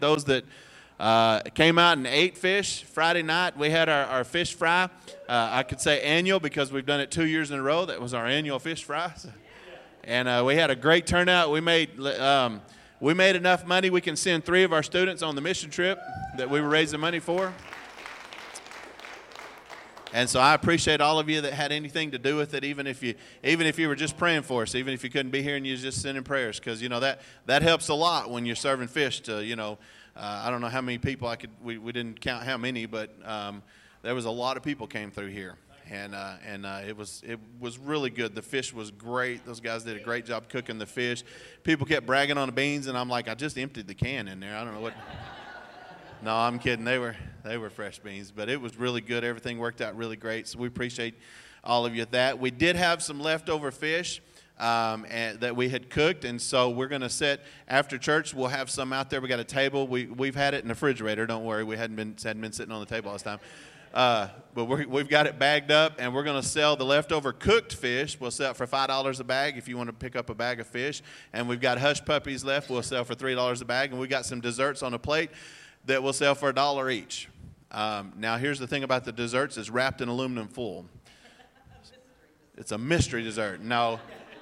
those that uh, came out and ate fish. Friday night, we had our, our fish fry. Uh, I could say annual because we've done it two years in a row. That was our annual fish fry. And uh, we had a great turnout. We made, um, we made enough money. We can send three of our students on the mission trip that we were raising money for. And so I appreciate all of you that had anything to do with it, even if you even if you were just praying for us, even if you couldn't be here and you just sending prayers, because you know that that helps a lot when you're serving fish. To you know, uh, I don't know how many people I could we, we didn't count how many, but um, there was a lot of people came through here, and uh, and uh, it was it was really good. The fish was great. Those guys did a great job cooking the fish. People kept bragging on the beans, and I'm like, I just emptied the can in there. I don't know what. No, I'm kidding. They were they were fresh beans, but it was really good. Everything worked out really great. So we appreciate all of you at that. We did have some leftover fish um, and, that we had cooked, and so we're going to set after church. We'll have some out there. We got a table. We we've had it in the refrigerator. Don't worry, we hadn't been hadn't been sitting on the table all this time. Uh, but we have got it bagged up, and we're going to sell the leftover cooked fish. We'll sell it for five dollars a bag if you want to pick up a bag of fish. And we've got hush puppies left. We'll sell for three dollars a bag, and we've got some desserts on a plate that will sell for a dollar each. Um, now, here's the thing about the desserts: it's wrapped in aluminum foil. It's a mystery dessert. Now,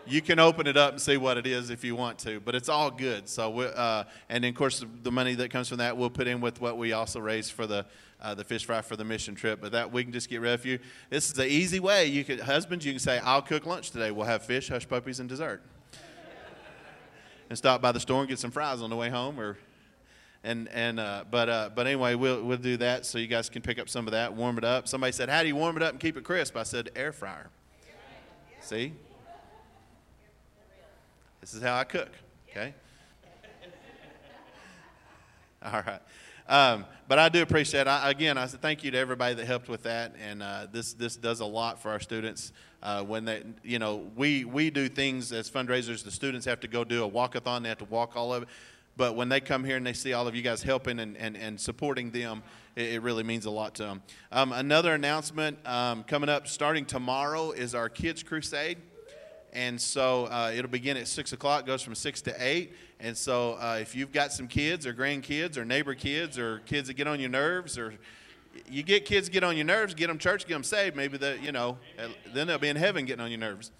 you can open it up and see what it is if you want to, but it's all good. So, we, uh, and of course, the money that comes from that we'll put in with what we also raise for the uh, the fish fry for the mission trip. But that we can just get rid of you. This is an easy way. You can husbands, you can say, "I'll cook lunch today. We'll have fish, hush puppies, and dessert." and stop by the store and get some fries on the way home, or and and uh, but uh, but anyway, we'll we'll do that so you guys can pick up some of that, warm it up. Somebody said, "How do you warm it up and keep it crisp?" I said, "Air fryer." See, this is how I cook. Okay. All right. Um, but I do appreciate. I, again, I said thank you to everybody that helped with that, and uh, this this does a lot for our students. Uh, when they, you know, we we do things as fundraisers. The students have to go do a walkathon. They have to walk all of it. But when they come here and they see all of you guys helping and, and, and supporting them, it, it really means a lot to them. Um, another announcement um, coming up starting tomorrow is our Kids Crusade. And so uh, it'll begin at 6 o'clock, goes from 6 to 8. And so uh, if you've got some kids or grandkids or neighbor kids or kids that get on your nerves or you get kids get on your nerves, get them church, get them saved, maybe that, you know, then they'll be in heaven getting on your nerves.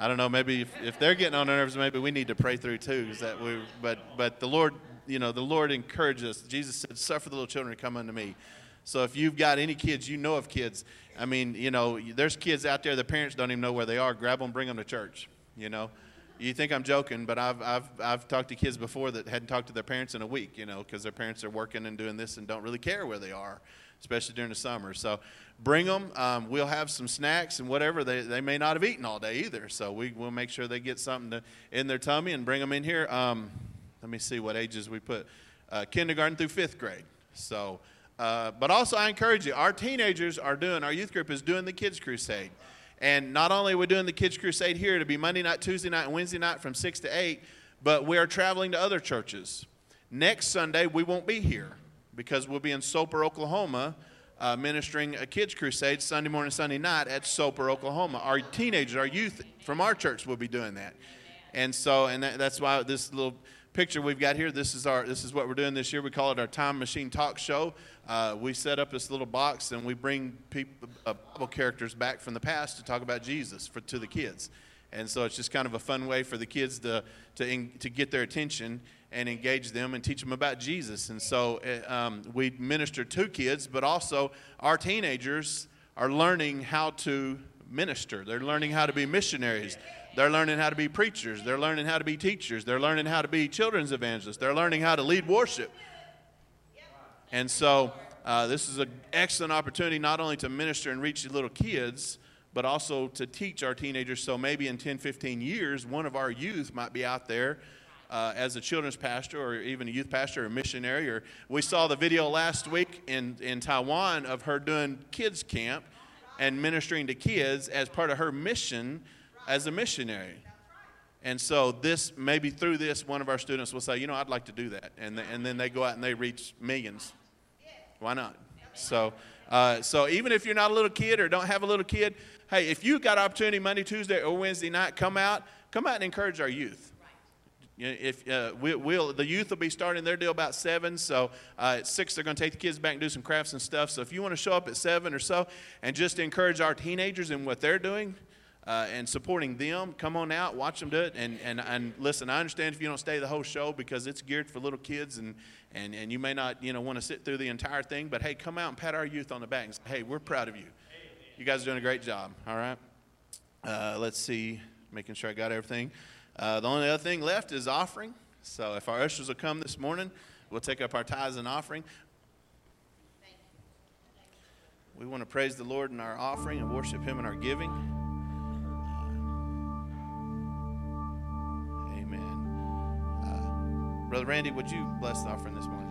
I don't know. Maybe if, if they're getting on our nerves, maybe we need to pray through too. Is that we? But but the Lord, you know, the Lord encourages us. Jesus said, "Suffer the little children to come unto me." So if you've got any kids, you know of kids. I mean, you know, there's kids out there. The parents don't even know where they are. Grab them, bring them to church. You know, you think I'm joking, but I've I've I've talked to kids before that hadn't talked to their parents in a week. You know, because their parents are working and doing this and don't really care where they are, especially during the summer. So bring them. Um, we'll have some snacks and whatever. They, they may not have eaten all day either. So we, we'll make sure they get something to, in their tummy and bring them in here. Um, let me see what ages we put uh, kindergarten through fifth grade. So, uh, but also, I encourage you, our teenagers are doing, our youth group is doing the Kids Crusade. And not only are we doing the Kids Crusade here to be Monday night, Tuesday night, and Wednesday night from 6 to 8, but we are traveling to other churches. Next Sunday, we won't be here because we'll be in Soper, Oklahoma uh, ministering a kids' crusade Sunday morning, Sunday night at Soper, Oklahoma. Our teenagers, our youth from our church will be doing that. And so, and that, that's why this little picture we've got here, this is, our, this is what we're doing this year. We call it our Time Machine Talk Show. Uh, we set up this little box and we bring people, uh, Bible characters back from the past to talk about Jesus for, to the kids. And so it's just kind of a fun way for the kids to, to, to get their attention and engage them and teach them about Jesus. And so eh, um, we minister to kids, but also our teenagers are learning how to minister. They're learning how to be missionaries. They're learning how to be preachers. They're learning how to be teachers. They're learning how to be children's evangelists. They're learning how to lead worship. And so uh, this is an excellent opportunity not only to minister and reach the little kids, but also to teach our teenagers. So maybe in 10, 15 years, one of our youth might be out there uh, as a children's pastor or even a youth pastor or a missionary. Or we saw the video last week in, in Taiwan of her doing kids camp and ministering to kids as part of her mission as a missionary. And so this maybe through this one of our students will say, you know, I'd like to do that, and the, and then they go out and they reach millions. Why not? So, uh, so even if you're not a little kid or don't have a little kid, hey, if you got opportunity Monday, Tuesday, or Wednesday night, come out, come out and encourage our youth. You know, if uh, we, will the youth will be starting their deal about seven, so uh, at six they're going to take the kids back and do some crafts and stuff. So if you want to show up at seven or so and just encourage our teenagers in what they're doing, uh, and supporting them. Come on out, watch them do it. And, and, and listen, I understand if you don't stay the whole show because it's geared for little kids and, and, and you may not you know, want to sit through the entire thing, but hey, come out and pat our youth on the back and say, hey, we're proud of you. You guys are doing a great job, all right? Uh, let's see, making sure I got everything. Uh, the only other thing left is offering. So if our ushers will come this morning, we'll take up our tithes and offering. We want to praise the Lord in our offering and worship Him in our giving. Amen. Brother Randy, would you bless the offering this morning?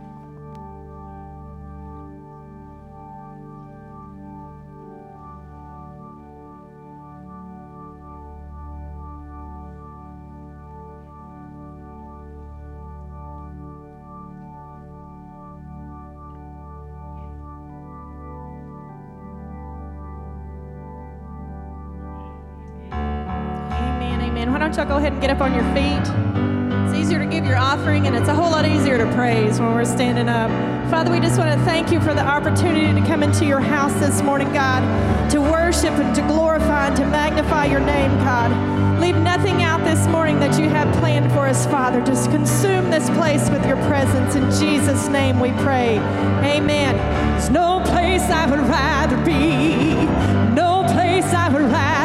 Y'all go ahead and get up on your feet? It's easier to give your offering, and it's a whole lot easier to praise when we're standing up. Father, we just want to thank you for the opportunity to come into your house this morning, God, to worship and to glorify and to magnify your name, God. Leave nothing out this morning that you have planned for us, Father. Just consume this place with your presence. In Jesus' name we pray. Amen. There's no place I would rather be. No place I would rather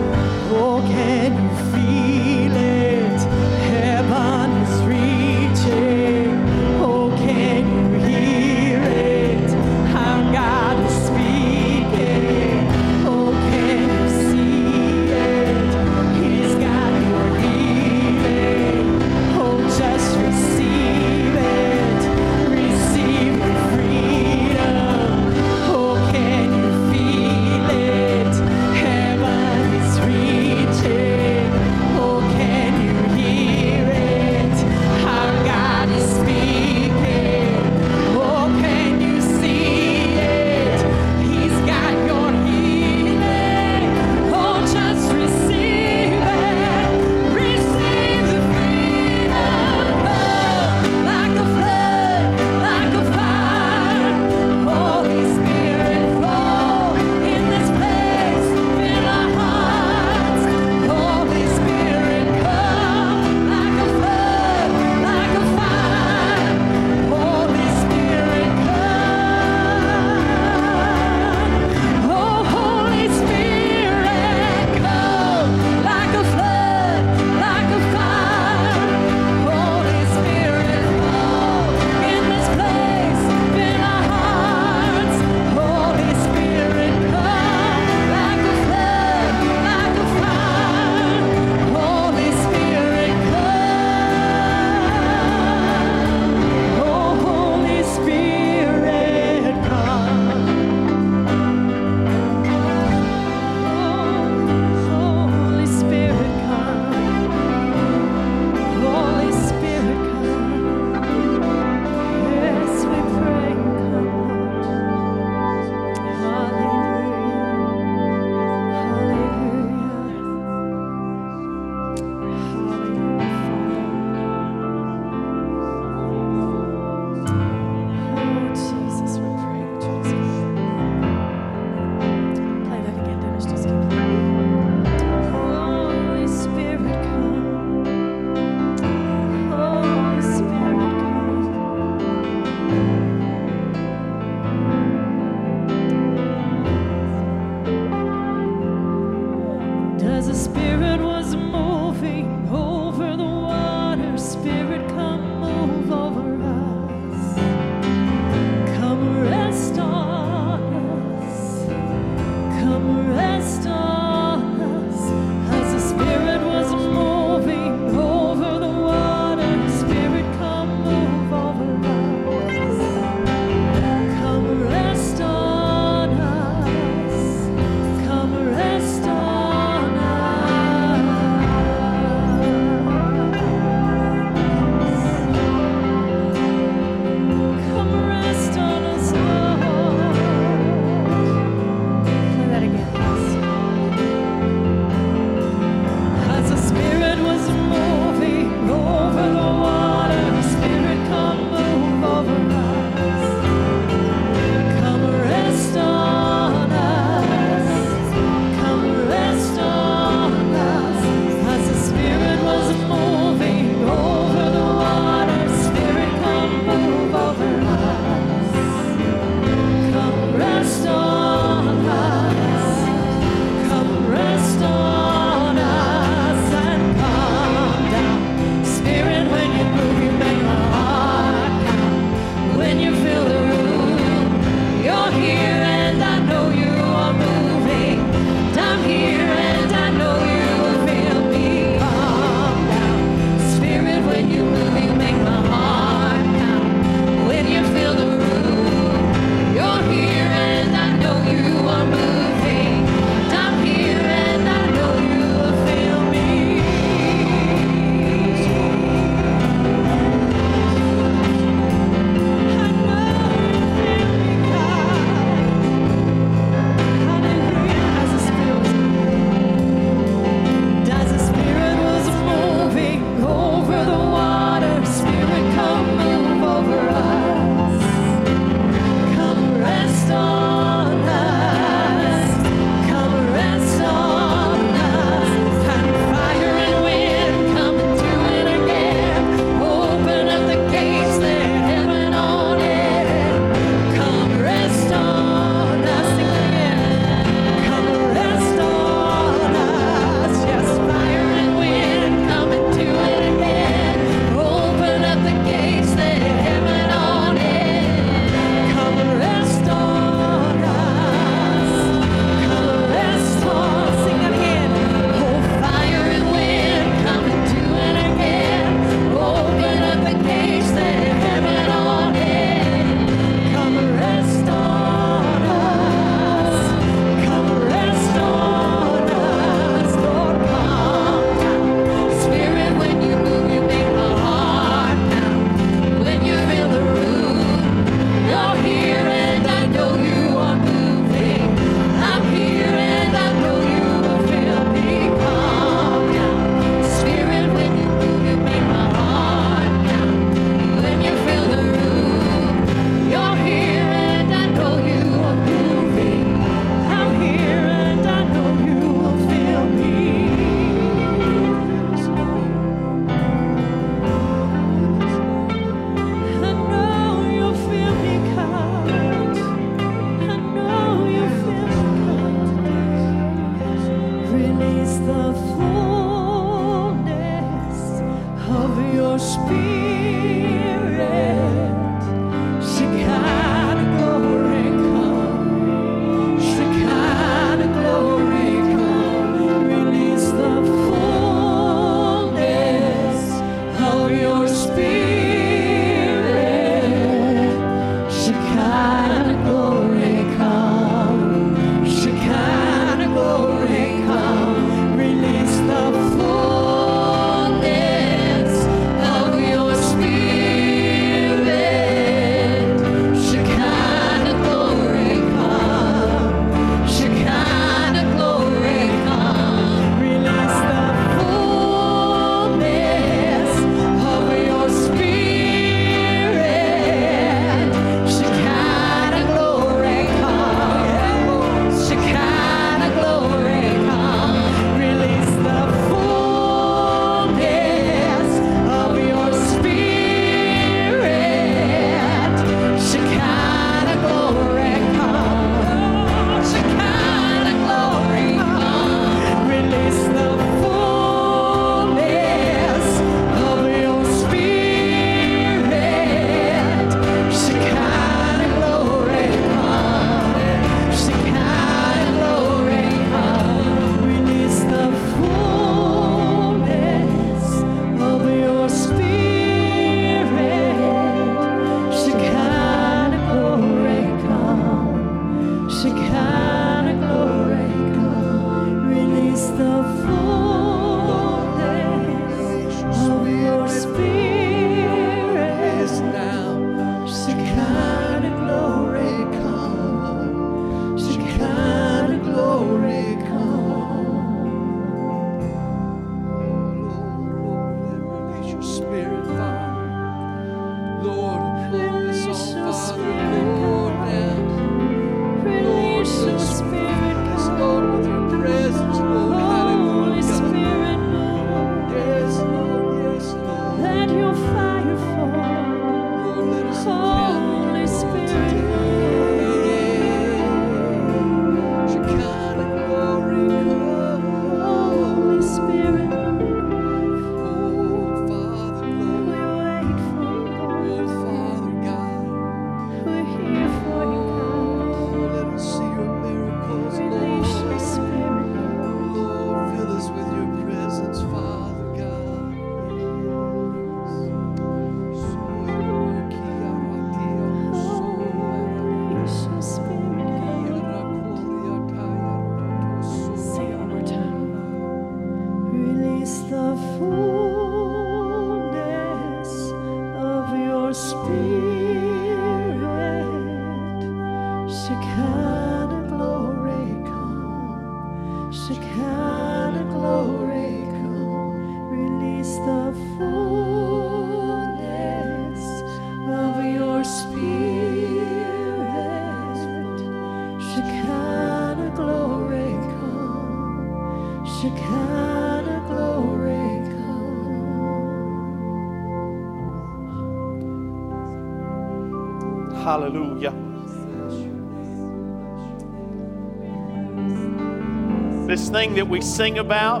thing that we sing about,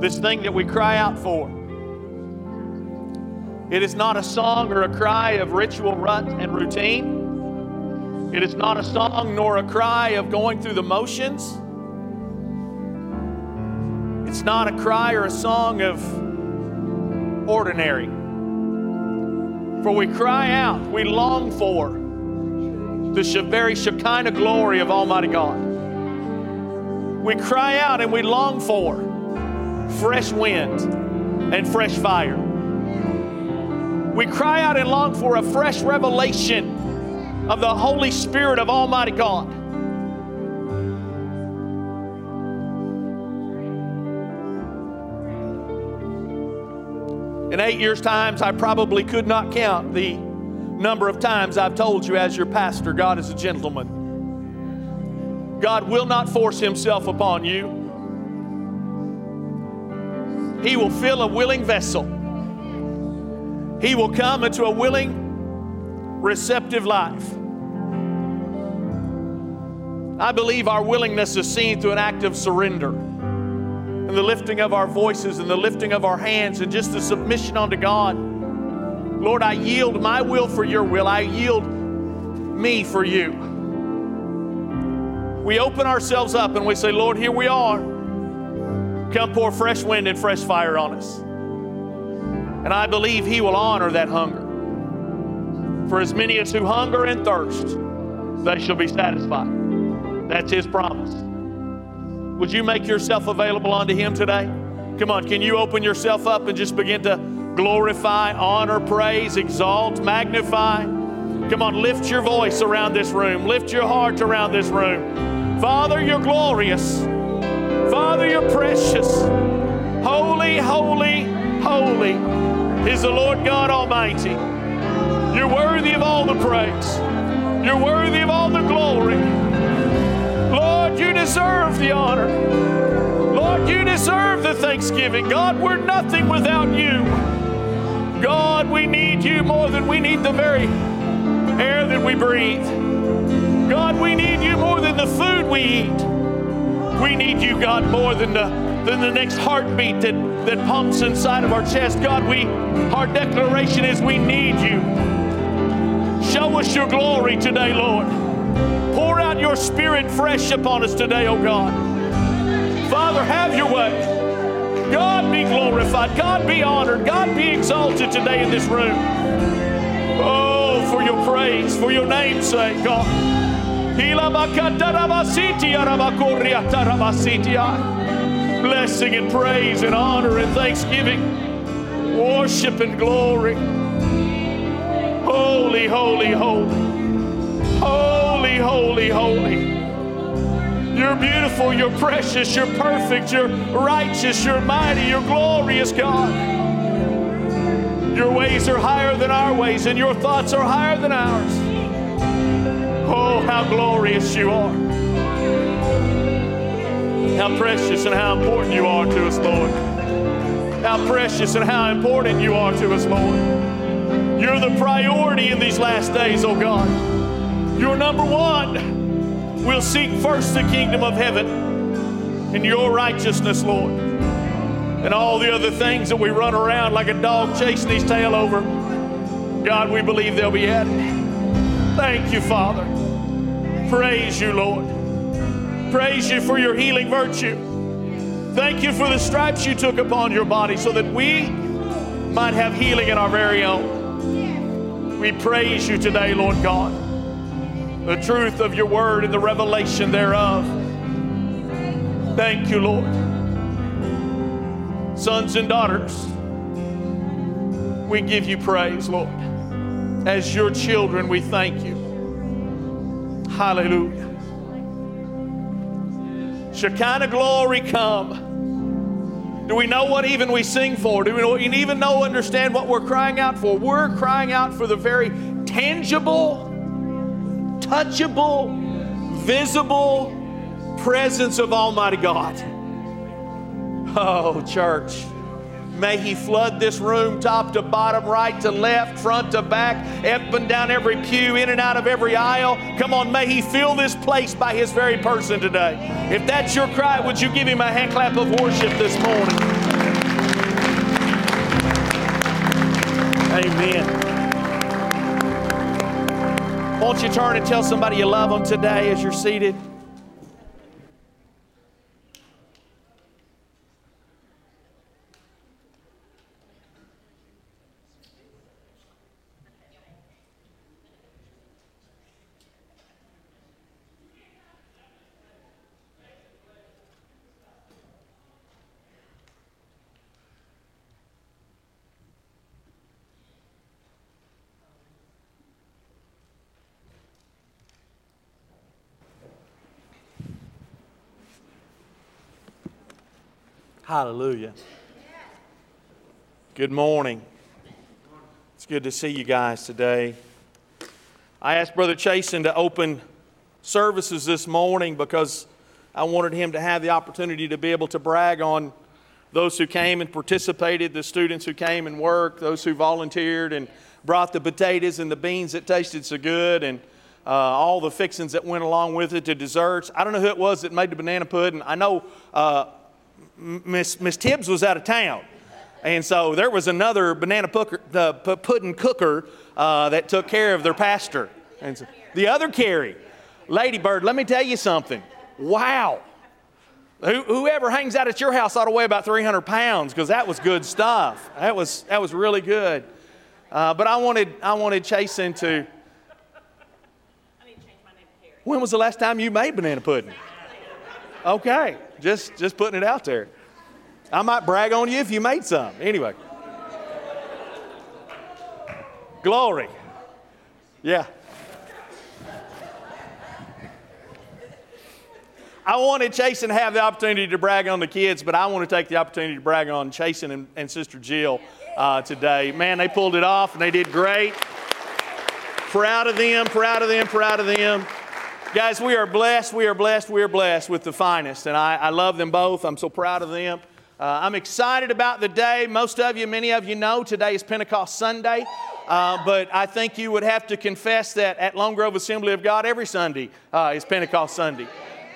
this thing that we cry out for. It is not a song or a cry of ritual rut and routine. It is not a song nor a cry of going through the motions. It's not a cry or a song of ordinary. For we cry out, we long for the very Shekinah glory of Almighty God. We cry out and we long for fresh wind and fresh fire. We cry out and long for a fresh revelation of the Holy Spirit of Almighty God. In eight years' times, I probably could not count the number of times I've told you as your pastor, God is a gentleman. God will not force himself upon you. He will fill a willing vessel. He will come into a willing, receptive life. I believe our willingness is seen through an act of surrender and the lifting of our voices and the lifting of our hands and just the submission unto God. Lord, I yield my will for your will. I yield me for you. We open ourselves up and we say, Lord, here we are. Come pour fresh wind and fresh fire on us. And I believe He will honor that hunger. For as many as who hunger and thirst, they shall be satisfied. That's His promise. Would you make yourself available unto Him today? Come on, can you open yourself up and just begin to glorify, honor, praise, exalt, magnify? Come on, lift your voice around this room, lift your heart around this room. Father, you're glorious. Father, you're precious. Holy, holy, holy is the Lord God Almighty. You're worthy of all the praise, you're worthy of all the glory. Lord, you deserve the honor. Lord, you deserve the thanksgiving. God, we're nothing without you. God, we need you more than we need the very air that we breathe. God, we need you more than the food we eat. We need you, God, more than the, than the next heartbeat that, that pumps inside of our chest. God, we our declaration is we need you. Show us your glory today, Lord. Pour out your spirit fresh upon us today, oh God. Father, have your way. God be glorified. God be honored. God be exalted today in this room. Oh, for your praise, for your name's sake, God. Blessing and praise and honor and thanksgiving, worship and glory. Holy, holy, holy. Holy, holy, holy. You're beautiful, you're precious, you're perfect, you're righteous, you're mighty, you're glorious, God. Your ways are higher than our ways, and your thoughts are higher than ours. Oh, how glorious you are. How precious and how important you are to us, Lord. How precious and how important you are to us, Lord. You're the priority in these last days, oh God. You're number one. We'll seek first the kingdom of heaven and your righteousness, Lord. And all the other things that we run around like a dog chasing his tail over, God, we believe they'll be added. Thank you, Father. Praise you, Lord. Praise you for your healing virtue. Thank you for the stripes you took upon your body so that we might have healing in our very own. We praise you today, Lord God the truth of your word and the revelation thereof. Thank you, Lord. Sons and daughters, we give you praise, Lord. As your children, we thank you. Hallelujah. Shekinah glory come. Do we know what even we sing for? Do we even know, understand what we're crying out for? We're crying out for the very tangible, touchable, visible presence of Almighty God. Oh, church. May He flood this room top to bottom, right to left, front to back, up and down every pew, in and out of every aisle. Come on, may He fill this place by His very person today. If that's your cry, would you give Him a hand clap of worship this morning? Amen. Won't you turn and tell somebody you love them today as you're seated? Hallelujah. Good morning. It's good to see you guys today. I asked Brother Chasen to open services this morning because I wanted him to have the opportunity to be able to brag on those who came and participated, the students who came and worked, those who volunteered and brought the potatoes and the beans that tasted so good, and uh, all the fixings that went along with it, the desserts. I don't know who it was that made the banana pudding. I know uh, Miss, Miss Tibbs was out of town. And so there was another banana the pudding cooker uh, that took care of their pastor. And so, the other Carrie, Ladybird, let me tell you something. Wow. Who, whoever hangs out at your house ought to weigh about 300 pounds because that was good stuff. That was, that was really good. Uh, but I wanted, I wanted Chasen to. When was the last time you made banana pudding? Okay, just, just putting it out there. I might brag on you if you made some. Anyway. Glory. Yeah. I wanted Chasen to have the opportunity to brag on the kids, but I want to take the opportunity to brag on Chasen and, and Sister Jill uh, today. Man, they pulled it off and they did great. Proud of them, proud of them, proud of them. Guys, we are blessed, we are blessed, we are blessed with the finest. And I, I love them both. I'm so proud of them. Uh, I'm excited about the day. Most of you, many of you know, today is Pentecost Sunday. Uh, but I think you would have to confess that at Lone Grove Assembly of God, every Sunday uh, is Pentecost Sunday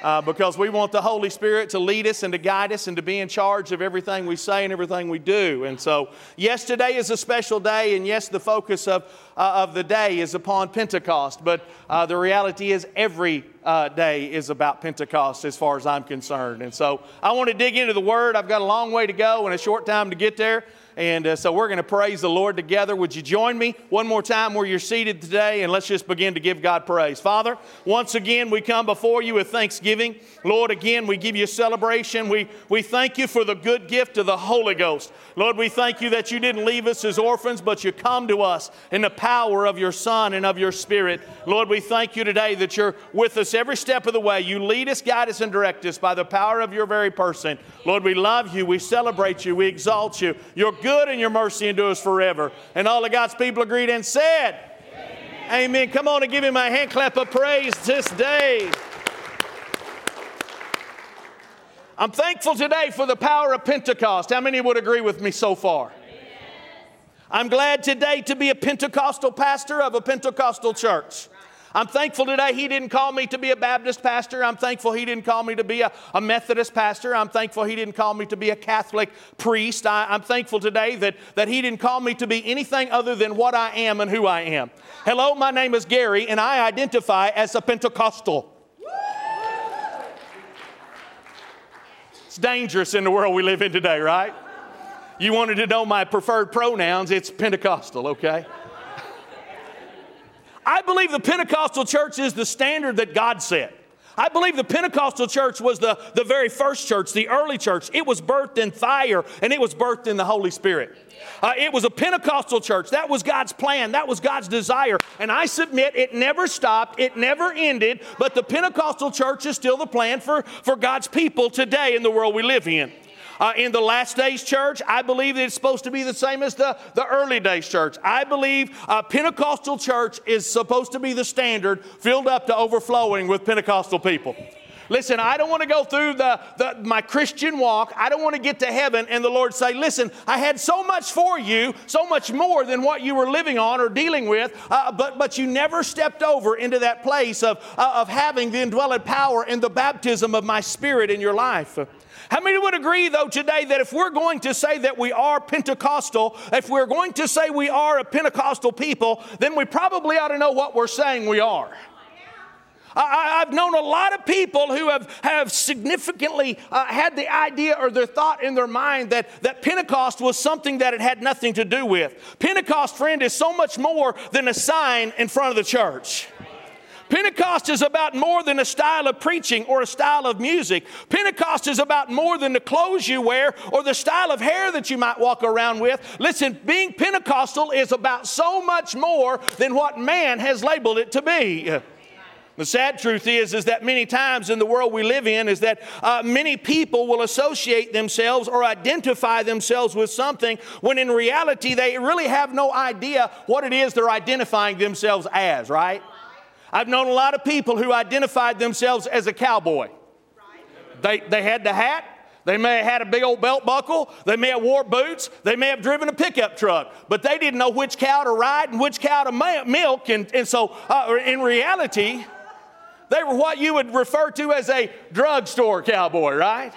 uh, because we want the Holy Spirit to lead us and to guide us and to be in charge of everything we say and everything we do. And so, yes, today is a special day, and yes, the focus of, uh, of the day is upon Pentecost. But uh, the reality is, every uh, day is about Pentecost as far as I'm concerned. And so, I want to dig into the Word. I've got a long way to go and a short time to get there. And uh, so we're going to praise the Lord together. Would you join me one more time where you're seated today? And let's just begin to give God praise. Father, once again, we come before you with thanksgiving. Lord, again, we give you celebration. We, we thank you for the good gift of the Holy Ghost. Lord, we thank you that you didn't leave us as orphans, but you come to us in the power of your Son and of your Spirit. Lord, we thank you today that you're with us every step of the way. You lead us, guide us, and direct us by the power of your very person. Lord, we love you. We celebrate you. We exalt you. You're good and your mercy endures forever. And all of God's people agreed and said, Amen. Amen. Come on and give him a hand clap of praise this day. I'm thankful today for the power of Pentecost. How many would agree with me so far? I'm glad today to be a Pentecostal pastor of a Pentecostal church. I'm thankful today he didn't call me to be a Baptist pastor. I'm thankful he didn't call me to be a, a Methodist pastor. I'm thankful he didn't call me to be a Catholic priest. I, I'm thankful today that, that he didn't call me to be anything other than what I am and who I am. Hello, my name is Gary, and I identify as a Pentecostal. It's dangerous in the world we live in today, right? You wanted to know my preferred pronouns, it's Pentecostal, okay? I believe the Pentecostal church is the standard that God set. I believe the Pentecostal church was the, the very first church, the early church. It was birthed in fire and it was birthed in the Holy Spirit. Uh, it was a Pentecostal church. That was God's plan. That was God's desire. And I submit it never stopped, it never ended, but the Pentecostal church is still the plan for, for God's people today in the world we live in. Uh, in the last days church, I believe that it's supposed to be the same as the, the early days church. I believe a Pentecostal church is supposed to be the standard, filled up to overflowing with Pentecostal people. Listen, I don't want to go through the, the, my Christian walk. I don't want to get to heaven and the Lord say, Listen, I had so much for you, so much more than what you were living on or dealing with, uh, but, but you never stepped over into that place of, uh, of having the indwelling power and the baptism of my spirit in your life. How many would agree, though, today that if we're going to say that we are Pentecostal, if we're going to say we are a Pentecostal people, then we probably ought to know what we're saying we are. I, have known a lot of people who have, have significantly uh, had the idea or their thought in their mind that, that Pentecost was something that it had nothing to do with. Pentecost, friend, is so much more than a sign in front of the church. Pentecost is about more than a style of preaching or a style of music. Pentecost is about more than the clothes you wear or the style of hair that you might walk around with. Listen, being Pentecostal is about so much more than what man has labeled it to be. The sad truth is, is that many times in the world we live in, is that uh, many people will associate themselves or identify themselves with something when in reality they really have no idea what it is they're identifying themselves as, right? I've known a lot of people who identified themselves as a cowboy. They, they had the hat, they may have had a big old belt buckle. They may have wore boots. They may have driven a pickup truck. But they didn't know which cow to ride and which cow to milk. And, and so, uh, in reality, they were what you would refer to as a drugstore cowboy, right?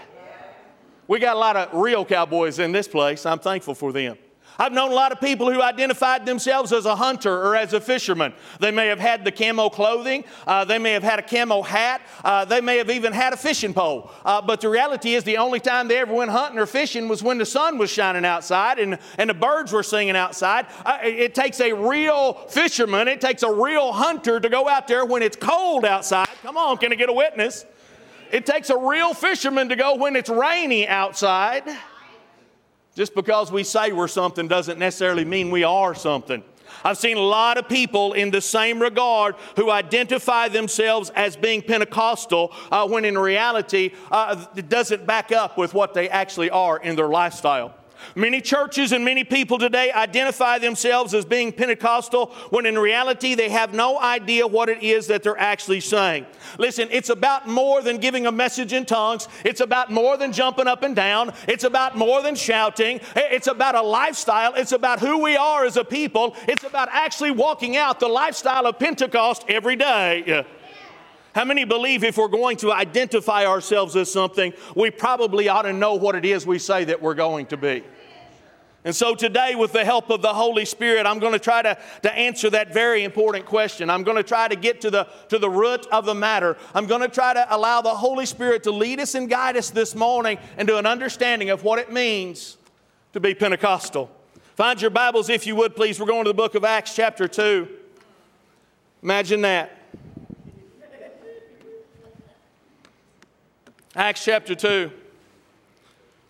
We got a lot of real cowboys in this place. I'm thankful for them. I've known a lot of people who identified themselves as a hunter or as a fisherman. They may have had the camo clothing, uh, they may have had a camo hat, uh, they may have even had a fishing pole. Uh, but the reality is, the only time they ever went hunting or fishing was when the sun was shining outside and, and the birds were singing outside. Uh, it takes a real fisherman, it takes a real hunter to go out there when it's cold outside. Come on, can I get a witness? It takes a real fisherman to go when it's rainy outside. Just because we say we're something doesn't necessarily mean we are something. I've seen a lot of people in the same regard who identify themselves as being Pentecostal uh, when in reality uh, it doesn't back up with what they actually are in their lifestyle. Many churches and many people today identify themselves as being Pentecostal when in reality they have no idea what it is that they're actually saying. Listen, it's about more than giving a message in tongues, it's about more than jumping up and down, it's about more than shouting, eh, it's about a lifestyle, it's about who we are as a people, it's about actually walking out the lifestyle of Pentecost every day. How many believe if we're going to identify ourselves as something, we probably ought to know what it is we say that we're going to be? And so today, with the help of the Holy Spirit, I'm going to try to, to answer that very important question. I'm going to try to get to the, to the root of the matter. I'm going to try to allow the Holy Spirit to lead us and guide us this morning into an understanding of what it means to be Pentecostal. Find your Bibles, if you would, please. We're going to the book of Acts, chapter 2. Imagine that. Acts chapter 2.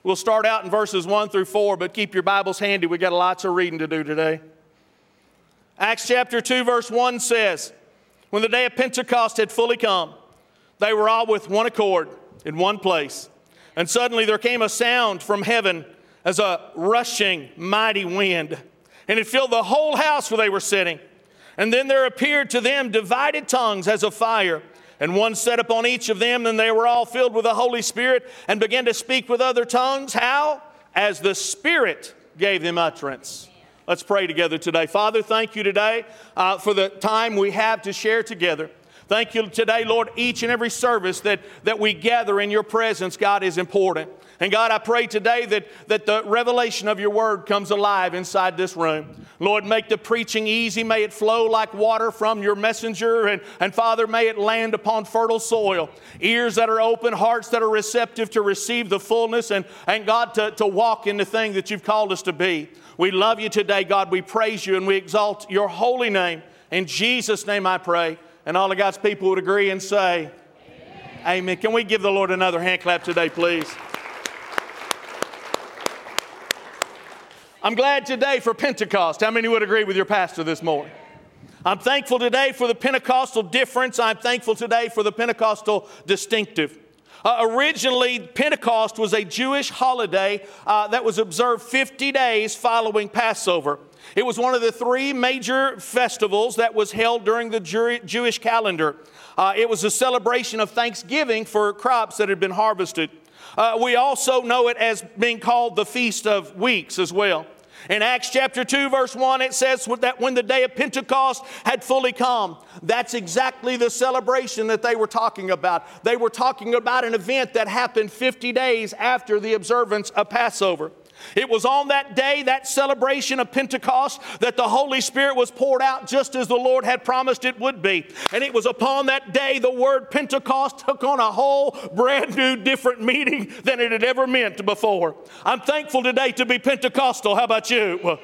We'll start out in verses 1 through 4, but keep your Bibles handy. We've got lots of reading to do today. Acts chapter 2, verse 1 says, When the day of Pentecost had fully come, they were all with one accord in one place. And suddenly there came a sound from heaven as a rushing, mighty wind, and it filled the whole house where they were sitting. And then there appeared to them divided tongues as of fire and one set upon each of them, and they were all filled with the Holy Spirit and began to speak with other tongues. How? As the Spirit gave them utterance. Let's pray together today. Father, thank you today uh, for the time we have to share together. Thank you today, Lord. Each and every service that, that we gather in your presence, God, is important. And God, I pray today that, that the revelation of your word comes alive inside this room. Lord, make the preaching easy. May it flow like water from your messenger. And, and Father, may it land upon fertile soil. Ears that are open, hearts that are receptive to receive the fullness, and, and God, to, to walk in the thing that you've called us to be. We love you today, God. We praise you and we exalt your holy name. In Jesus' name I pray. And all of God's people would agree and say, Amen. Can we give the Lord another hand clap today, please? I'm glad today for Pentecost. How many would agree with your pastor this morning? I'm thankful today for the Pentecostal difference. I'm thankful today for the Pentecostal distinctive. Uh, originally, Pentecost was a Jewish holiday uh, that was observed 50 days following Passover. It was one of the three major festivals that was held during the Jewish calendar. Uh, it was a celebration of thanksgiving for crops that had been harvested. Uh, we also know it as being called the Feast of Weeks as well. In Acts chapter 2, verse 1, it says that when the day of Pentecost had fully come, that's exactly the celebration that they were talking about. They were talking about an event that happened 50 days after the observance of Passover. It was on that day, that celebration of Pentecost, that the Holy Spirit was poured out just as the Lord had promised it would be. And it was upon that day the word Pentecost took on a whole brand new, different meaning than it had ever meant before. I'm thankful today to be Pentecostal. How about you?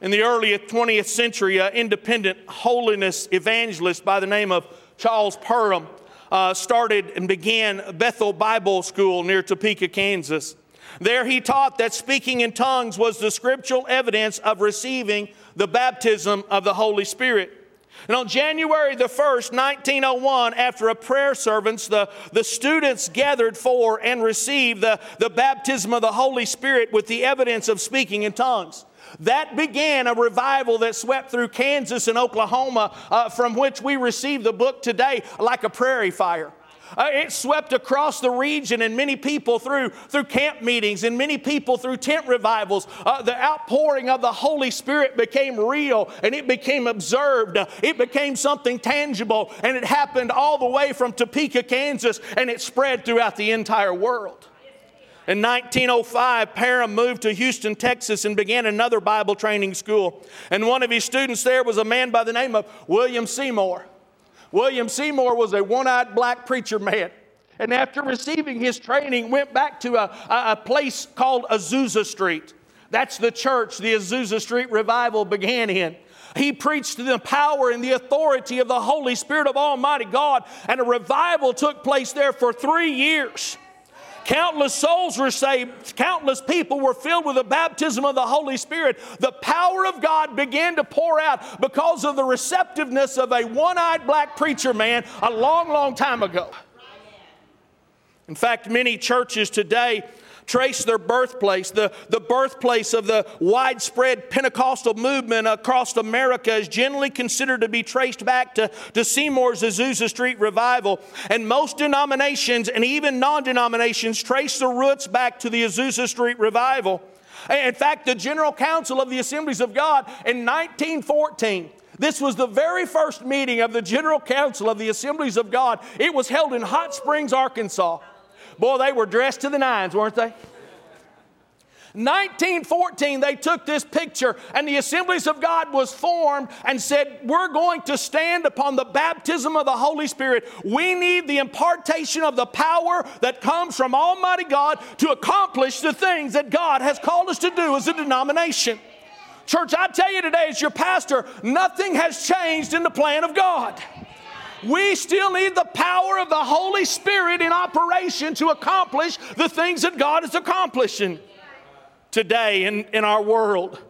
In the early 20th century, an independent holiness evangelist by the name of Charles Parham uh, started and began Bethel Bible School near Topeka, Kansas. There he taught that speaking in tongues was the scriptural evidence of receiving the baptism of the Holy Spirit. And on January the 1st, 1901, after a prayer service, the, the students gathered for and received the, the baptism of the Holy Spirit with the evidence of speaking in tongues. That began a revival that swept through Kansas and Oklahoma, uh, from which we receive the book today like a prairie fire. Uh, it swept across the region and many people through, through camp meetings and many people through tent revivals. Uh, the outpouring of the Holy Spirit became real and it became observed. Uh, it became something tangible and it happened all the way from Topeka, Kansas, and it spread throughout the entire world. In 1905, Parham moved to Houston, Texas, and began another Bible training school. And one of his students there was a man by the name of William Seymour. William Seymour was a one eyed black preacher man. And after receiving his training, went back to a, a place called Azusa Street. That's the church the Azusa Street revival began in. He preached the power and the authority of the Holy Spirit of Almighty God, and a revival took place there for three years. Countless souls were saved. Countless people were filled with the baptism of the Holy Spirit. The power of God began to pour out because of the receptiveness of a one eyed black preacher man a long, long time ago. In fact, many churches today trace their birthplace. The, the birthplace of the widespread Pentecostal movement across America is generally considered to be traced back to, to Seymour's Azusa Street revival. And most denominations and even non denominations trace the roots back to the Azusa Street revival. In fact, the General Council of the Assemblies of God in 1914 this was the very first meeting of the General Council of the Assemblies of God. It was held in Hot Springs, Arkansas. Boy, they were dressed to the nines, weren't they? 1914, they took this picture, and the Assemblies of God was formed and said, We're going to stand upon the baptism of the Holy Spirit. We need the impartation of the power that comes from Almighty God to accomplish the things that God has called us to do as a denomination. Church, I tell you today, as your pastor, nothing has changed in the plan of God. We still need the power of the Holy Spirit in operation to accomplish the things that God is accomplishing today in, in our world.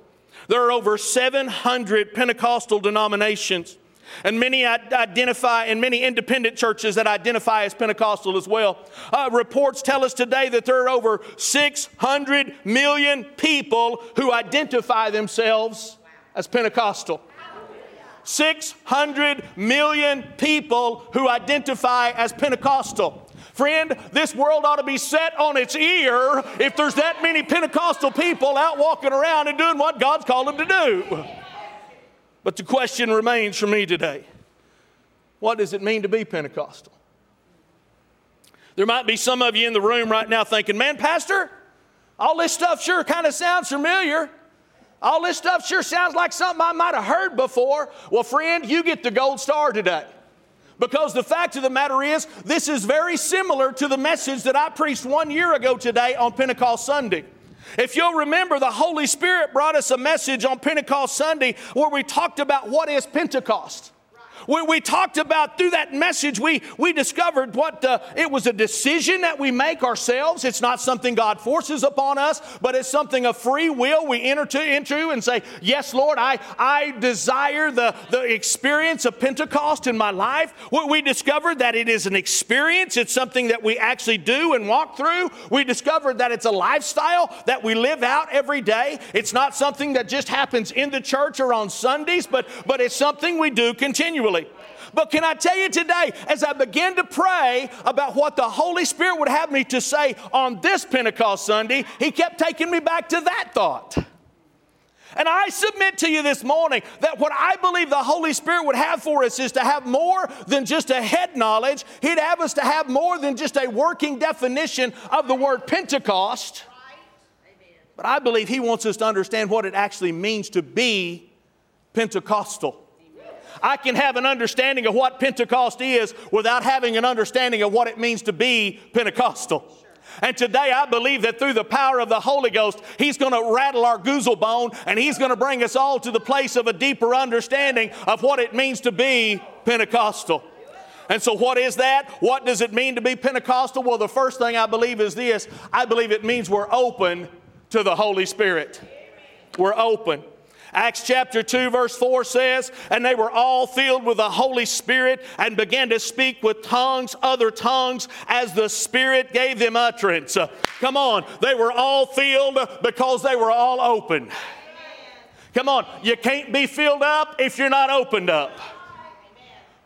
There are over 700 Pentecostal denominations. And many identify, and many independent churches that identify as Pentecostal as well. Uh, reports tell us today that there are over 600 million people who identify themselves as Pentecostal. 600 million people who identify as Pentecostal. Friend, this world ought to be set on its ear if there's that many Pentecostal people out walking around and doing what God's called them to do. But the question remains for me today what does it mean to be Pentecostal? There might be some of you in the room right now thinking, man, Pastor, all this stuff sure kind of sounds familiar. All this stuff sure sounds like something I might have heard before. Well, friend, you get the gold star today. Because the fact of the matter is, this is very similar to the message that I preached one year ago today on Pentecost Sunday. If you'll remember, the Holy Spirit brought us a message on Pentecost Sunday where we talked about what is Pentecost. We, we talked about through that message, we, we discovered what uh, it was a decision that we make ourselves. It's not something God forces upon us, but it's something of free will we enter to, into and say, Yes, Lord, I, I desire the, the experience of Pentecost in my life. We, we discovered that it is an experience, it's something that we actually do and walk through. We discovered that it's a lifestyle that we live out every day. It's not something that just happens in the church or on Sundays, but, but it's something we do continually. But can I tell you today, as I began to pray about what the Holy Spirit would have me to say on this Pentecost Sunday, He kept taking me back to that thought. And I submit to you this morning that what I believe the Holy Spirit would have for us is to have more than just a head knowledge. He'd have us to have more than just a working definition of the word Pentecost. But I believe He wants us to understand what it actually means to be Pentecostal. I can have an understanding of what Pentecost is without having an understanding of what it means to be Pentecostal. And today I believe that through the power of the Holy Ghost, He's going to rattle our goozle bone and He's going to bring us all to the place of a deeper understanding of what it means to be Pentecostal. And so, what is that? What does it mean to be Pentecostal? Well, the first thing I believe is this I believe it means we're open to the Holy Spirit. We're open. Acts chapter 2, verse 4 says, And they were all filled with the Holy Spirit and began to speak with tongues, other tongues, as the Spirit gave them utterance. Come on, they were all filled because they were all open. Come on, you can't be filled up if you're not opened up.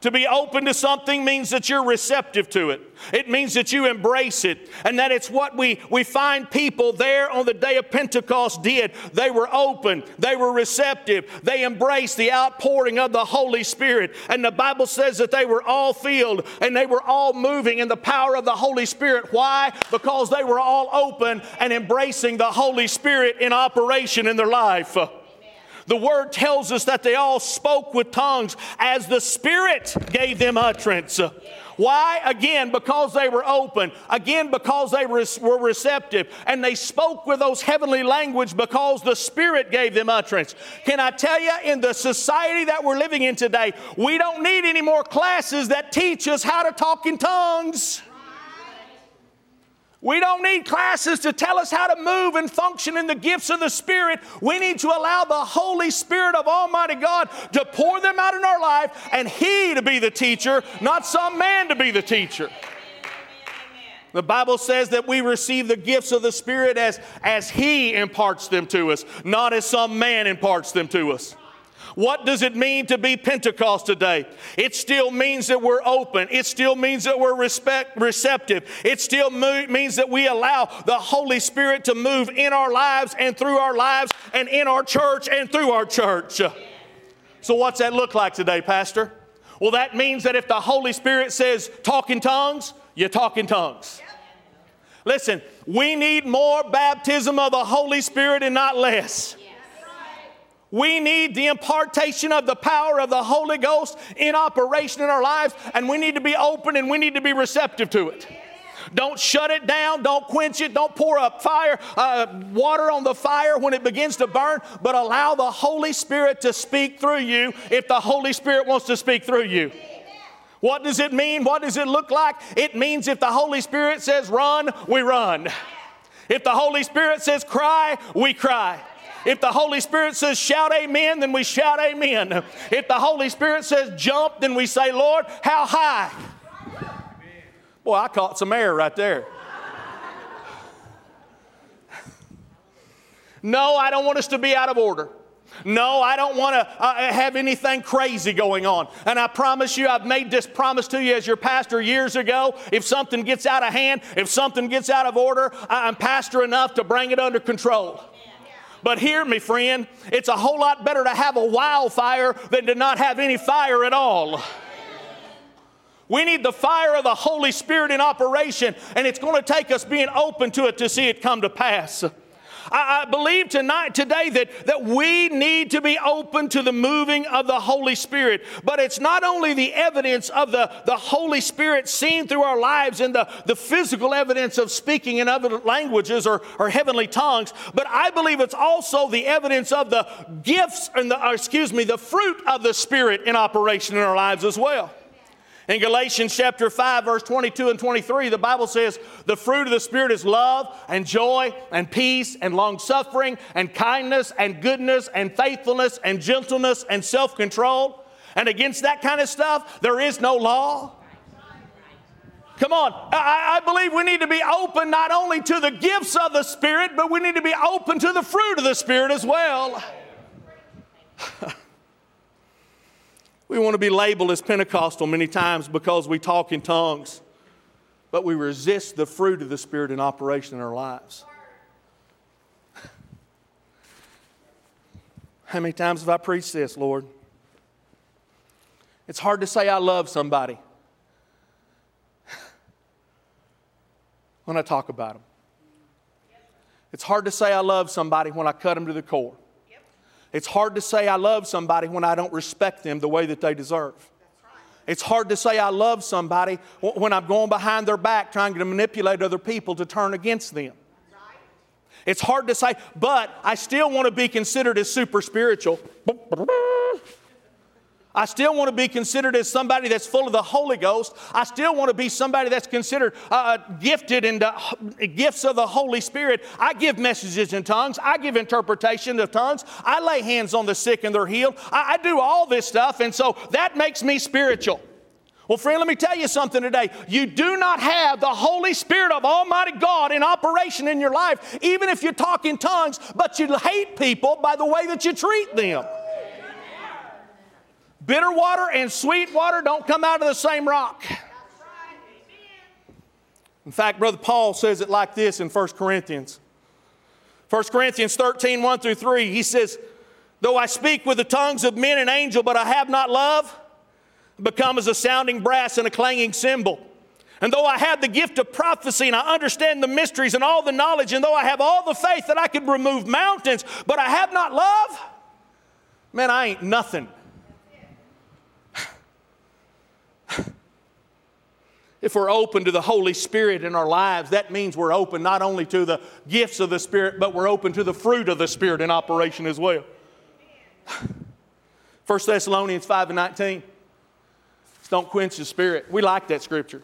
To be open to something means that you're receptive to it. It means that you embrace it. And that it's what we, we find people there on the day of Pentecost did. They were open, they were receptive, they embraced the outpouring of the Holy Spirit. And the Bible says that they were all filled and they were all moving in the power of the Holy Spirit. Why? Because they were all open and embracing the Holy Spirit in operation in their life. The word tells us that they all spoke with tongues as the Spirit gave them utterance. Why? Again, because they were open. Again, because they were receptive. And they spoke with those heavenly language because the Spirit gave them utterance. Can I tell you, in the society that we're living in today, we don't need any more classes that teach us how to talk in tongues. We don't need classes to tell us how to move and function in the gifts of the Spirit. We need to allow the Holy Spirit of Almighty God to pour them out in our life and He to be the teacher, not some man to be the teacher. The Bible says that we receive the gifts of the Spirit as, as He imparts them to us, not as some man imparts them to us. What does it mean to be Pentecost today? It still means that we're open. It still means that we're respect, receptive. It still mo- means that we allow the Holy Spirit to move in our lives and through our lives and in our church and through our church. So, what's that look like today, Pastor? Well, that means that if the Holy Spirit says talk in tongues, you talk in tongues. Listen, we need more baptism of the Holy Spirit and not less. We need the impartation of the power of the Holy Ghost in operation in our lives, and we need to be open and we need to be receptive to it. Don't shut it down. Don't quench it. Don't pour up fire, uh, water on the fire when it begins to burn, but allow the Holy Spirit to speak through you if the Holy Spirit wants to speak through you. What does it mean? What does it look like? It means if the Holy Spirit says run, we run. If the Holy Spirit says cry, we cry. If the Holy Spirit says shout amen, then we shout amen. If the Holy Spirit says jump, then we say, Lord, how high? Boy, I caught some air right there. No, I don't want us to be out of order. No, I don't want to uh, have anything crazy going on. And I promise you, I've made this promise to you as your pastor years ago. If something gets out of hand, if something gets out of order, I'm pastor enough to bring it under control. But hear me, friend, it's a whole lot better to have a wildfire than to not have any fire at all. We need the fire of the Holy Spirit in operation, and it's going to take us being open to it to see it come to pass. I, I, believe tonight, today, that, that we need to be open to the moving of the Holy Spirit. But it's not only the evidence of the, the Holy Spirit seen through our lives and the, the physical evidence of speaking in other languages or, or heavenly tongues, but I believe it's also the evidence of the gifts and the, uh, excuse me, the fruit of the Spirit in operation in our lives as well. In Galatians chapter 5, verse 22 and 23, the Bible says, The fruit of the Spirit is love and joy and peace and long suffering and kindness and goodness and faithfulness and gentleness and self control. And against that kind of stuff, there is no law. Come on. I, I, believe we need to be open not only to the gifts of the Spirit, but we need to be open to the fruit of the Spirit as well. We want to be labeled as Pentecostal many times because we talk in tongues, but we resist the fruit of the Spirit in operation in our lives. How many times have I preached this, Lord? It's hard to say I love somebody when I talk about them. It's hard to say I love somebody when I cut them to the core. It's hard to say I love somebody when I don't respect them the way that they deserve. It's hard to say I love somebody when I'm going behind their back trying to manipulate other people to turn against them. It's hard to say, but I still want to be considered as super spiritual. I still want to be considered as somebody that's full of the Holy Ghost. I still want to be somebody that's considered uh, gifted in the gifts of the Holy Spirit. I give messages in tongues. I give interpretation of tongues. I lay hands on the sick and they're healed. I, I do all this stuff, and so that makes me spiritual. Well, friend, let me tell you something today. You do not have the Holy Spirit of Almighty God in operation in your life, even if you talk in tongues, but you hate people by the way that you treat them. Bitter water and sweet water don't come out of the same rock. In fact, Brother Paul says it like this in 1 Corinthians. 1 Corinthians 13, 1 through 3, he says, Though I speak with the tongues of men and angel, but I have not love, become as a sounding brass and a clanging cymbal. And though I have the gift of prophecy and I understand the mysteries and all the knowledge, and though I have all the faith that I could remove mountains, but I have not love, man, I ain't nothing. If we're open to the Holy Spirit in our lives, that means we're open not only to the gifts of the Spirit, but we're open to the fruit of the Spirit in operation as well. 1 Thessalonians 5 and 19. Don't quench the Spirit. We like that scripture.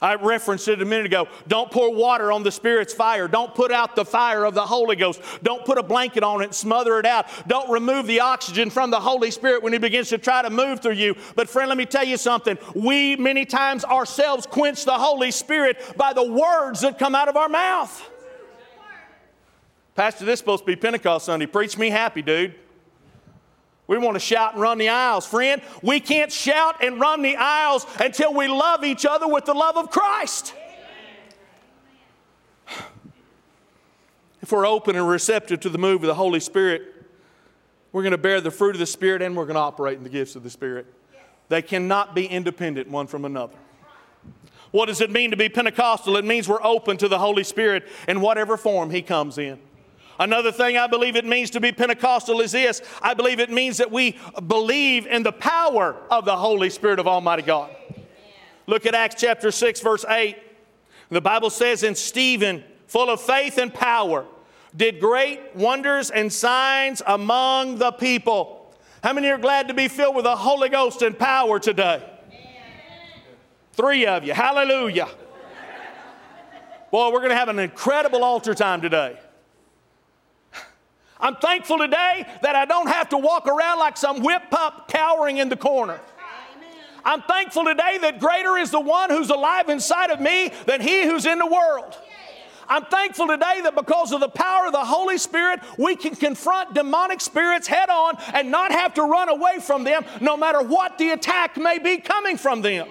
I referenced it a minute ago. Don't pour water on the Spirit's fire. Don't put out the fire of the Holy Ghost. Don't put a blanket on it and smother it out. Don't remove the oxygen from the Holy Spirit when He begins to try to move through you. But, friend, let me tell you something. We many times ourselves quench the Holy Spirit by the words that come out of our mouth. Pastor, this is supposed to be Pentecost Sunday. Preach me happy, dude. We want to shout and run the aisles. Friend, we can't shout and run the aisles until we love each other with the love of Christ. If we're open and receptive to the move of the Holy Spirit, we're going to bear the fruit of the Spirit and we're going to operate in the gifts of the Spirit. They cannot be independent one from another. What does it mean to be Pentecostal? It means we're open to the Holy Spirit in whatever form He comes in. Another thing I believe it means to be Pentecostal is this I believe it means that we believe in the power of the Holy Spirit of Almighty God. Look at Acts chapter 6, verse 8. The Bible says, In Stephen, full of faith and power, did great wonders and signs among the people. How many are glad to be filled with the Holy Ghost and power today? Three of you. Hallelujah. Boy, we're going to have an incredible altar time today. I'm thankful today that I don't have to walk around like some whip pup cowering in the corner. I'm thankful today that greater is the one who's alive inside of me than he who's in the world. I'm thankful today that because of the power of the Holy Spirit, we can confront demonic spirits head on and not have to run away from them no matter what the attack may be coming from them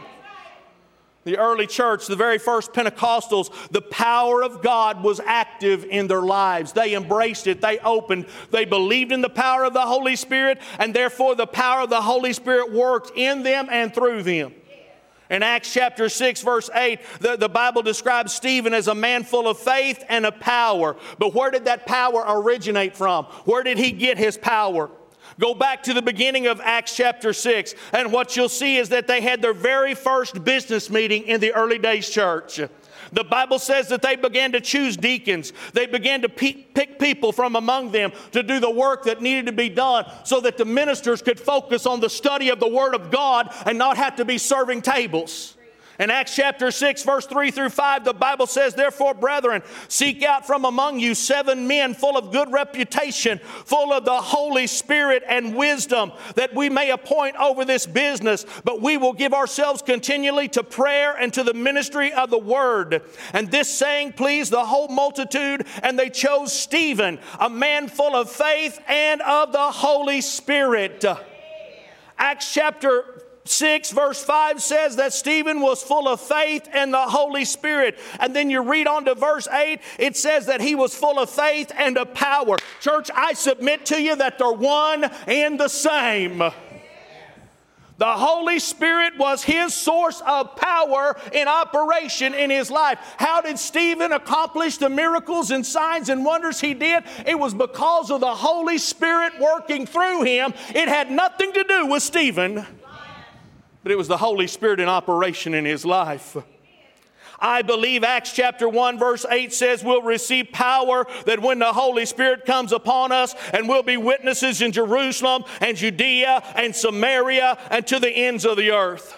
the early church, the very first Pentecostals, the power of God was active in their lives. They embraced it, they opened, they believed in the power of the Holy Spirit, and therefore the power of the Holy Spirit worked in them and through them. In Acts chapter 6, verse 8, the, the Bible describes Stephen as a man full of faith and of power. But where did that power originate from? Where did he get his power? Go back to the beginning of Acts chapter 6, and what you'll see is that they had their very first business meeting in the early days church. The Bible says that they began to choose deacons. They began to pick people from among them to do the work that needed to be done so that the ministers could focus on the study of the Word of God and not have to be serving tables. In Acts chapter 6, verse 3 through 5, the Bible says, Therefore, brethren, seek out from among you seven men full of good reputation, full of the Holy Spirit and wisdom, that we may appoint over this business. But we will give ourselves continually to prayer and to the ministry of the word. And this saying pleased the whole multitude, and they chose Stephen, a man full of faith and of the Holy Spirit. Acts chapter 6, verse 5 says that Stephen was full of faith and the Holy Spirit. And then you read on to verse 8, it says that he was full of faith and of power. Church, I submit to you that they're one and the same. The Holy Spirit was his source of power in operation in his life. How did Stephen accomplish the miracles and signs and wonders he did? It was because of the Holy Spirit working through him. It had nothing to do with Stephen but it was the Holy Spirit in operation in his life. I believe Acts chapter 1, verse 8 says we'll receive power that when the Holy Spirit comes upon us, and we'll be witnesses in Jerusalem and Judea and Samaria and to the ends of the earth.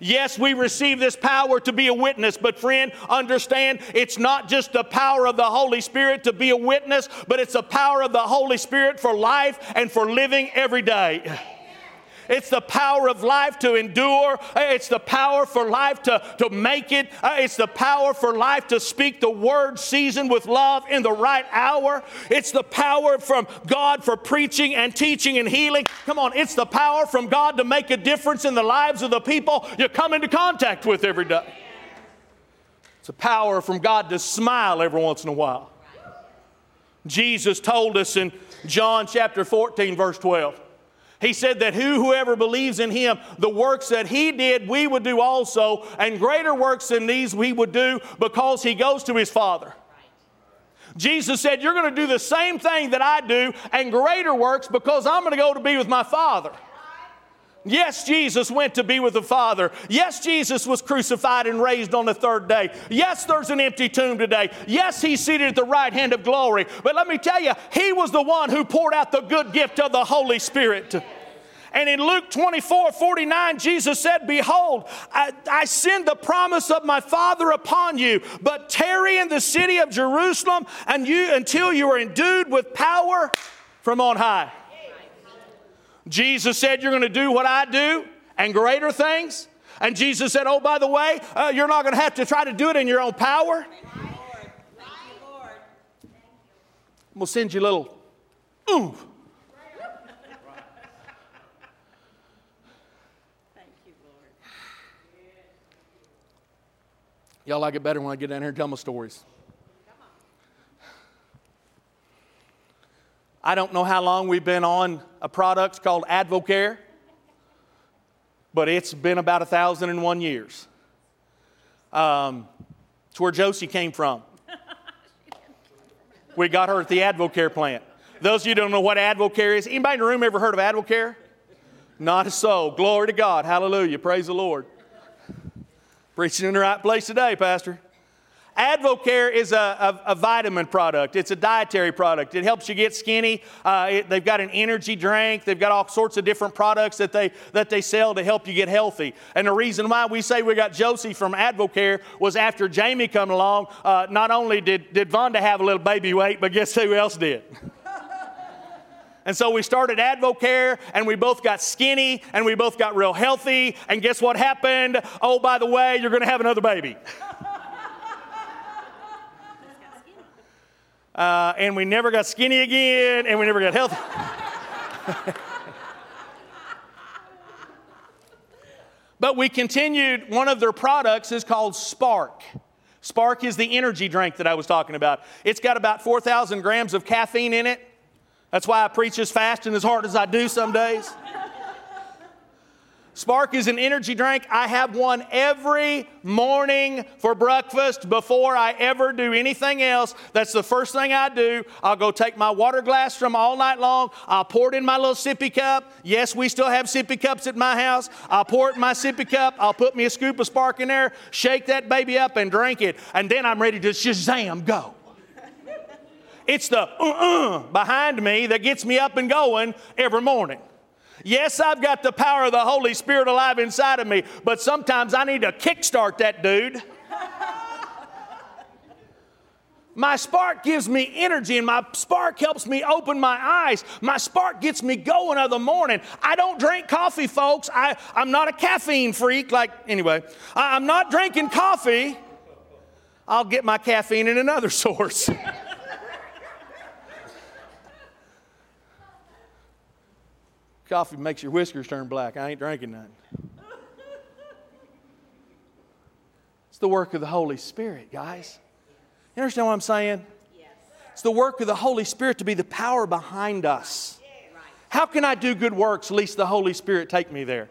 Yes, we receive this power to be a witness, but friend, understand it's not just the power of the Holy Spirit to be a witness, but it's the power of the Holy Spirit for life and for living every day. It's the power of life to endure. It's the power for life to, to make it. It's the power for life to speak the word seasoned with love in the right hour. It's the power from God for preaching and teaching and healing. Come on, it's the power from God to make a difference in the lives of the people you come into contact with every day. It's a power from God to smile every once in a while. Jesus told us in John chapter 14, verse 12. He said that who, whoever believes in him, the works that he did, we would do also, and greater works than these we would do because he goes to his Father. Jesus said, You're going to do the same thing that I do and greater works because I'm going to go to be with my Father. Yes, Jesus went to be with the Father. Yes, Jesus was crucified and raised on the third day. Yes, there's an empty tomb today. Yes, he's seated at the right hand of glory. But let me tell you, he was the one who poured out the good gift of the Holy Spirit. And in Luke 24 49, Jesus said, Behold, I, I, send the promise of my Father upon you, but tarry in the city of Jerusalem and you, until you are endued with power from on high. Jesus said, You're going to do what I do and greater things. And Jesus said, Oh, by the way, uh, you're not going to have to try to do it in your own power. We'll send you a little ooh. Y'all like it better when I get down here and tell my stories. I don't know how long we've been on a product called Advocare, but it's been about a thousand and one years. Um, it's where Josie came from. We got her at the Advocare plant. Those of you don't know what Advocare is, anybody in the room ever heard of Advocare? Not a soul. Glory to God. Hallelujah. Praise the Lord. Preaching in the right place today, Pastor. Advocare is a, a, a, vitamin product. It's a dietary product. It helps you get skinny. Uh, it, they've got an energy drink. They've got all sorts of different products that they, that they sell to help you get healthy. And the reason why we say we got Josie from Advocare was after Jamie come along, uh, not only did, did Vonda have a little baby weight, but guess who else did? And so we started Advocare, and we both got skinny, and we both got real healthy. And guess what happened? Oh, by the way, you're going to have another baby. Uh, and we never got skinny again, and we never got healthy. but we continued, one of their products is called Spark. Spark is the energy drink that I was talking about. It's got about 4,000 grams of caffeine in it. That's why I preach as fast and as hard as I do some days. Spark is an energy drink. I have one every morning for breakfast before I ever do anything else. That's the first thing I do. I'll go take my water glass from all night long. I'll pour it in my little sippy cup. Yes, we still have sippy cups at my house. I'll pour it in my sippy cup. I'll put me a scoop of Spark in there, shake that baby up, and drink it. And then I'm ready to shazam, go. It's the uh uh behind me that gets me up and going every morning. Yes, I've got the power of the Holy Spirit alive inside of me, but sometimes I need to kickstart that dude. My spark gives me energy, and my spark helps me open my eyes. My spark gets me going of the morning. I don't drink coffee, folks. I, I'm not a caffeine freak. Like, anyway, I, I'm not drinking coffee. I'll get my caffeine in another source. Coffee makes your whiskers turn black. I ain't drinking none. It's the work of the Holy Spirit, guys. You understand what I'm saying? Yes. It's the work of the Holy Spirit to be the power behind us. How can I do good works, lest the Holy Spirit take me there?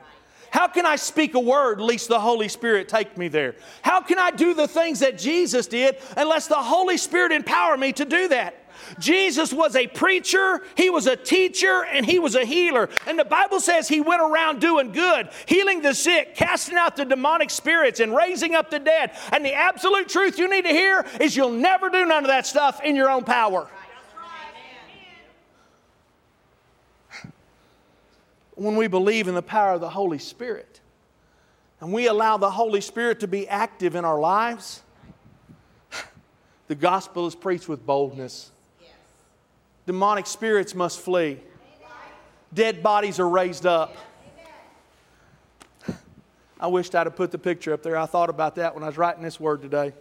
How can I speak a word, lest the Holy Spirit take me there? How can I do the things that Jesus did unless the Holy Spirit empower me to do that? Jesus was a preacher, he was a teacher, and he was a healer. And the Bible says he went around doing good, healing the sick, casting out the demonic spirits, and raising up the dead. And the absolute truth you need to hear is you'll never do none of that stuff in your own power. When we believe in the power of the Holy Spirit and we allow the Holy Spirit to be active in our lives, the gospel is preached with boldness demonic spirits must flee. Dead bodies are raised up. I wished I'd have put the picture up there. I thought about that when I was writing this word today.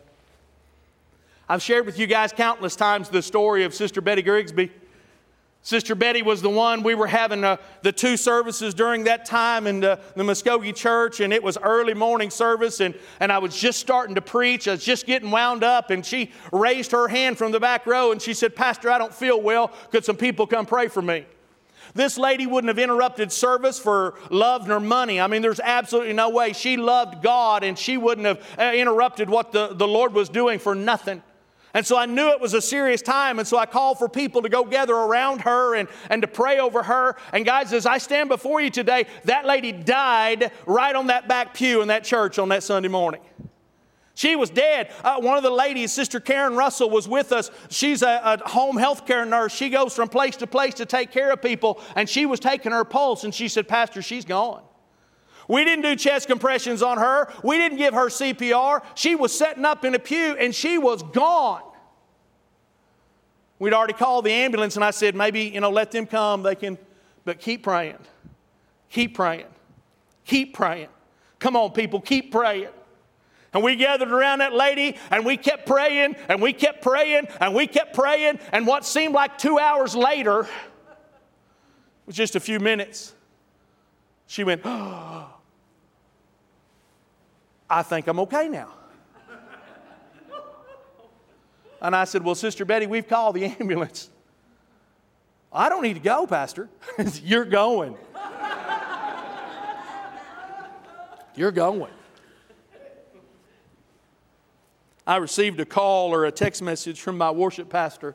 I've shared with you guys countless times the story of Sister Betty Grigsby. Sister Betty was the one, we were having uh, the two services during that time in the, the Muskogee church, and it was early morning service, and, and I was just starting to preach. I was just getting wound up, and she raised her hand from the back row and she said, Pastor, I don't feel well. Could some people come pray for me? This lady wouldn't have interrupted service for love nor money. I mean, there's absolutely no way. She loved God, and she wouldn't have uh, interrupted what the, the Lord was doing for nothing. And so I knew it was a serious time. And so I called for people to go gather around her and, and to pray over her. And guys, as I stand before you today, that lady died right on that back pew in that church on that Sunday morning. She was dead. Uh, one of the ladies, Sister Karen Russell, was with us. She's a, a, home health care nurse. She goes from place to place to take care of people, and she was taking her pulse, and she said, Pastor, she's gone. We didn't do chest compressions on her. We didn't give her CPR. She was setting up in a pew and she was gone. We'd already called the ambulance and I said, maybe, you know, let them come. They can, but keep praying. Keep praying. Keep praying. Come on, people, keep praying. And we gathered around that lady and we kept praying and we kept praying and we kept praying. And what seemed like two hours later was just a few minutes. She went, oh, I think I'm okay now. And I said, Well, Sister Betty, we've called the ambulance. I don't need to go, Pastor. You're going. You're going. I received a call or a text message from my worship pastor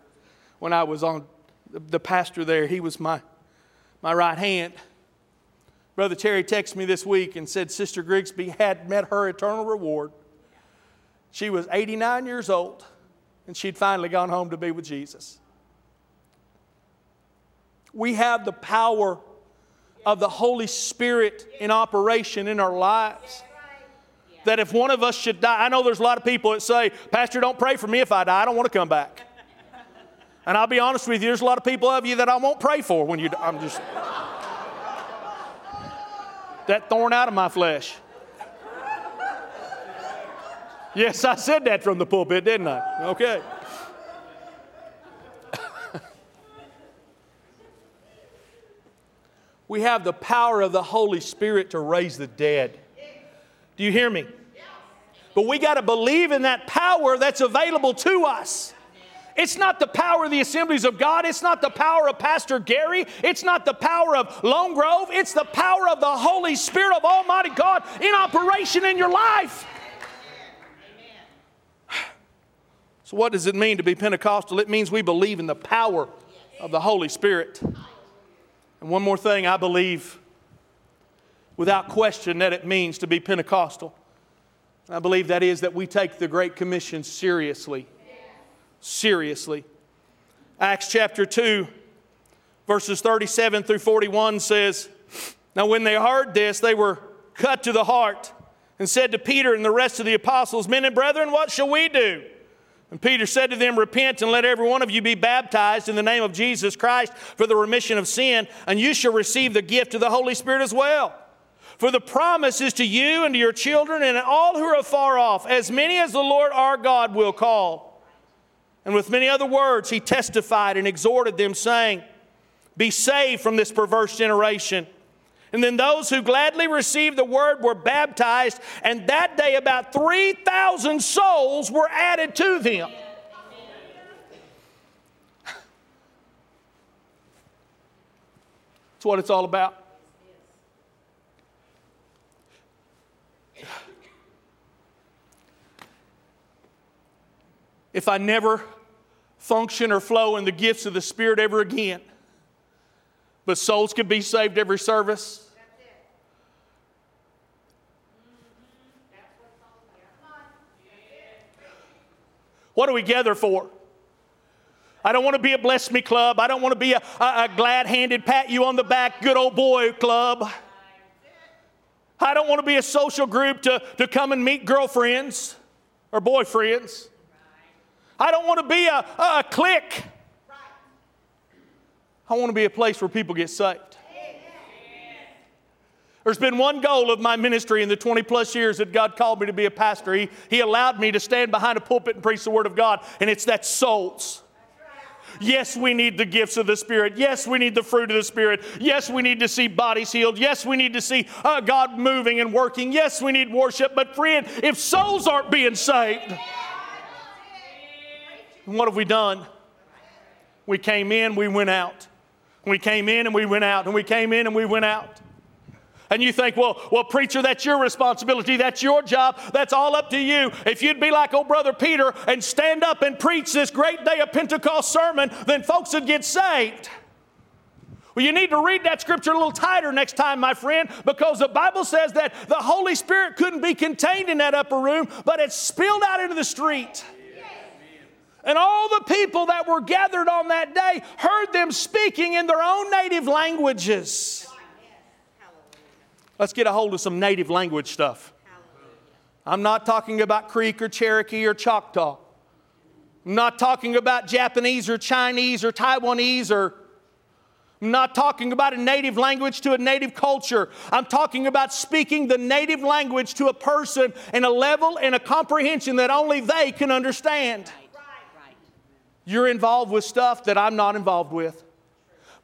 when I was on the pastor there. He was my, my right hand. Brother Terry texted me this week and said Sister Grigsby had met her eternal reward. She was 89 years old and she'd finally gone home to be with Jesus. We have the power of the Holy Spirit in operation in our lives. That if one of us should die, I know there's a lot of people that say, Pastor, don't pray for me if I die. I don't want to come back. And I'll be honest with you, there's a lot of people of you that I won't pray for when you. I'm just that thorn out of my flesh. Yes, I said that from the pulpit, didn't I? Okay. we have the power of the Holy Spirit to raise the dead. Do you hear me? But we got to believe in that power that's available to us. It's not the power of the assemblies of God. It's not the power of Pastor Gary. It's not the power of Lone Grove. It's the power of the Holy Spirit of Almighty God in operation in your life. So, what does it mean to be Pentecostal? It means we believe in the power of the Holy Spirit. And one more thing, I believe without question that it means to be Pentecostal. I believe that is that we take the Great Commission seriously. Seriously. Acts chapter 2, verses 37 through 41 says, Now when they heard this, they were cut to the heart and said to Peter and the rest of the apostles, Men and brethren, what shall we do? And Peter said to them, Repent and let every one of you be baptized in the name of Jesus Christ for the remission of sin, and you shall receive the gift of the Holy Spirit as well. For the promise is to you and to your children and all who are far off, as many as the Lord our God will call. And with many other words, he testified and exhorted them, saying, Be saved from this perverse generation. And then those who gladly received the word were baptized, and that day about 3,000 souls were added to them. That's what it's all about. If I never function or flow in the gifts of the Spirit ever again, but souls can be saved every service. What do we gather for? I don't want to be a bless me club. I don't want to be a, a, a glad handed pat you on the back, good old boy club. I don't want to be a social group to, to come and meet girlfriends or boyfriends. I don't want to be a, a clique. I want to be a place where people get saved. There's been one goal of my ministry in the 20 plus years that God called me to be a pastor. He, he allowed me to stand behind a pulpit and preach the Word of God, and it's that souls. Yes, we need the gifts of the Spirit. Yes, we need the fruit of the Spirit. Yes, we need to see bodies healed. Yes, we need to see uh, God moving and working. Yes, we need worship. But, friend, if souls aren't being saved, what have we done? We came in, we went out. We came in and we went out, and we came in and we went out. And you think, well, well, preacher, that's your responsibility. That's your job. That's all up to you. If you'd be like old brother Peter and stand up and preach this great day of Pentecost sermon, then folks would get saved. Well, you need to read that scripture a little tighter next time, my friend, because the Bible says that the Holy Spirit couldn't be contained in that upper room, but it spilled out into the street. And all the people that were gathered on that day heard them speaking in their own native languages. Let's get a hold of some native language stuff. I'm not talking about Creek or Cherokee or Choctaw. I'm not talking about Japanese or Chinese or Taiwanese or I'm not talking about a native language to a native culture. I'm talking about speaking the native language to a person in a level and a comprehension that only they can understand. You're involved with stuff that I'm not involved with.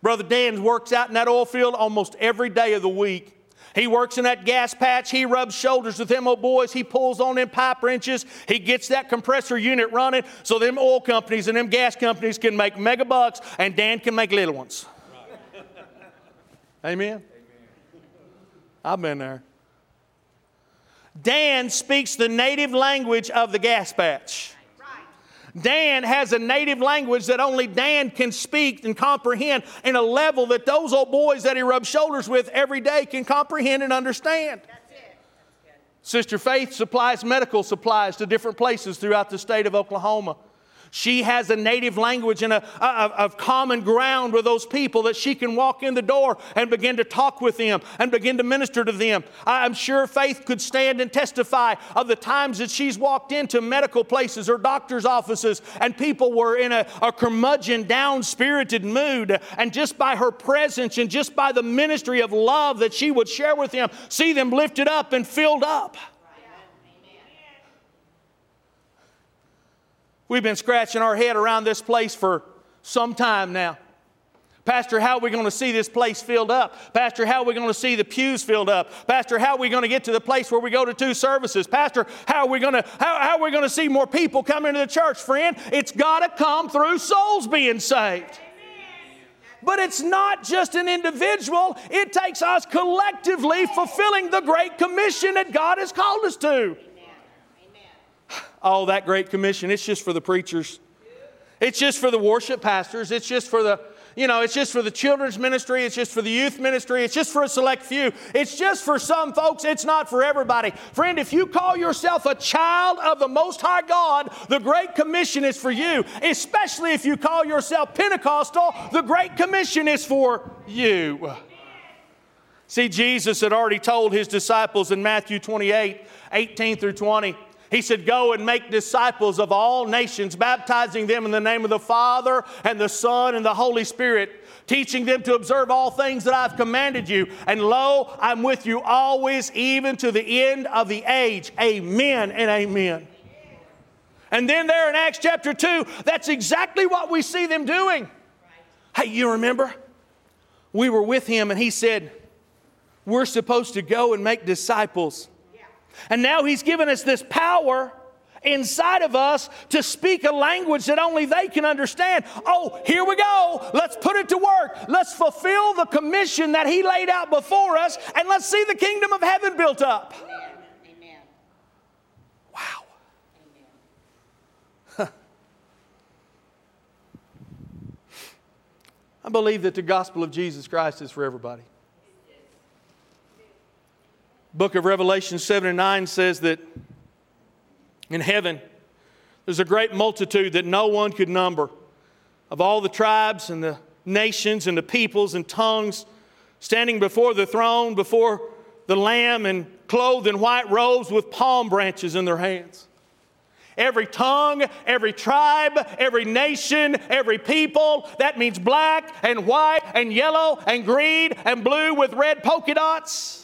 Brother Dan works out in that oil field almost every day of the week. He works in that gas patch. He rubs shoulders with them old boys. He pulls on them pipe wrenches. He gets that compressor unit running so them oil companies and them gas companies can make mega bucks and Dan can make little ones. Amen? Amen. I've been there. Dan speaks the native language of the gas patch. Dan has a native language that only Dan can speak and comprehend in a level that those old boys that he rubs shoulders with every day can comprehend and understand. Sister Faith supplies medical supplies to different places throughout the state of Oklahoma. She has a native language and a, a, a, common ground with those people that she can walk in the door and begin to talk with them and begin to minister to them. I'm sure Faith could stand and testify of the times that she's walked into medical places or doctor's offices and people were in a, a curmudgeon, down spirited mood. And just by her presence and just by the ministry of love that she would share with them, see them lifted up and filled up. We've been scratching our head around this place for some time now. Pastor, how are we going to see this place filled up? Pastor, how are we going to see the pews filled up? Pastor, how are we going to get to the place where we go to two services? Pastor, how are we going to how, how are we going to see more people come into the church? Friend, it's got to come through souls being saved. But it's not just an individual, it takes us collectively fulfilling the great commission that God has called us to. Oh, that great commission, it's just for the preachers. It's just for the worship pastors. It's just for the you know, it's just for the children's ministry, it's just for the youth ministry, it's just for a select few. It's just for some folks, it's not for everybody. Friend, if you call yourself a child of the Most High God, the Great Commission is for you. Especially if you call yourself Pentecostal, the Great Commission is for you. See, Jesus had already told his disciples in Matthew 28 18 through 20 he said, Go and make disciples of all nations, baptizing them in the name of the Father and the Son and the Holy Spirit, teaching them to observe all things that I've commanded you. And lo, I'm with you always, even to the end of the age. Amen and amen. And then there in Acts chapter 2, that's exactly what we see them doing. Hey, you remember? We were with him and he said, We're supposed to go and make disciples and now He's given us this power inside of us to speak a language that only they can understand. Oh, here we go. Let's put it to work. Let's fulfill the commission that He laid out before us, and let's see the kingdom of heaven built up. Amen. Wow. I believe that the gospel of Jesus Christ is for everybody book of Revelation 7 and 9 says that in heaven there's a great multitude that no one could number of all the tribes and the nations and the peoples and tongues standing before the throne, before the Lamb, and clothed in white robes with palm branches in their hands. Every tongue, every tribe, every nation, every people. That means black and white and yellow and green and blue with red polka dots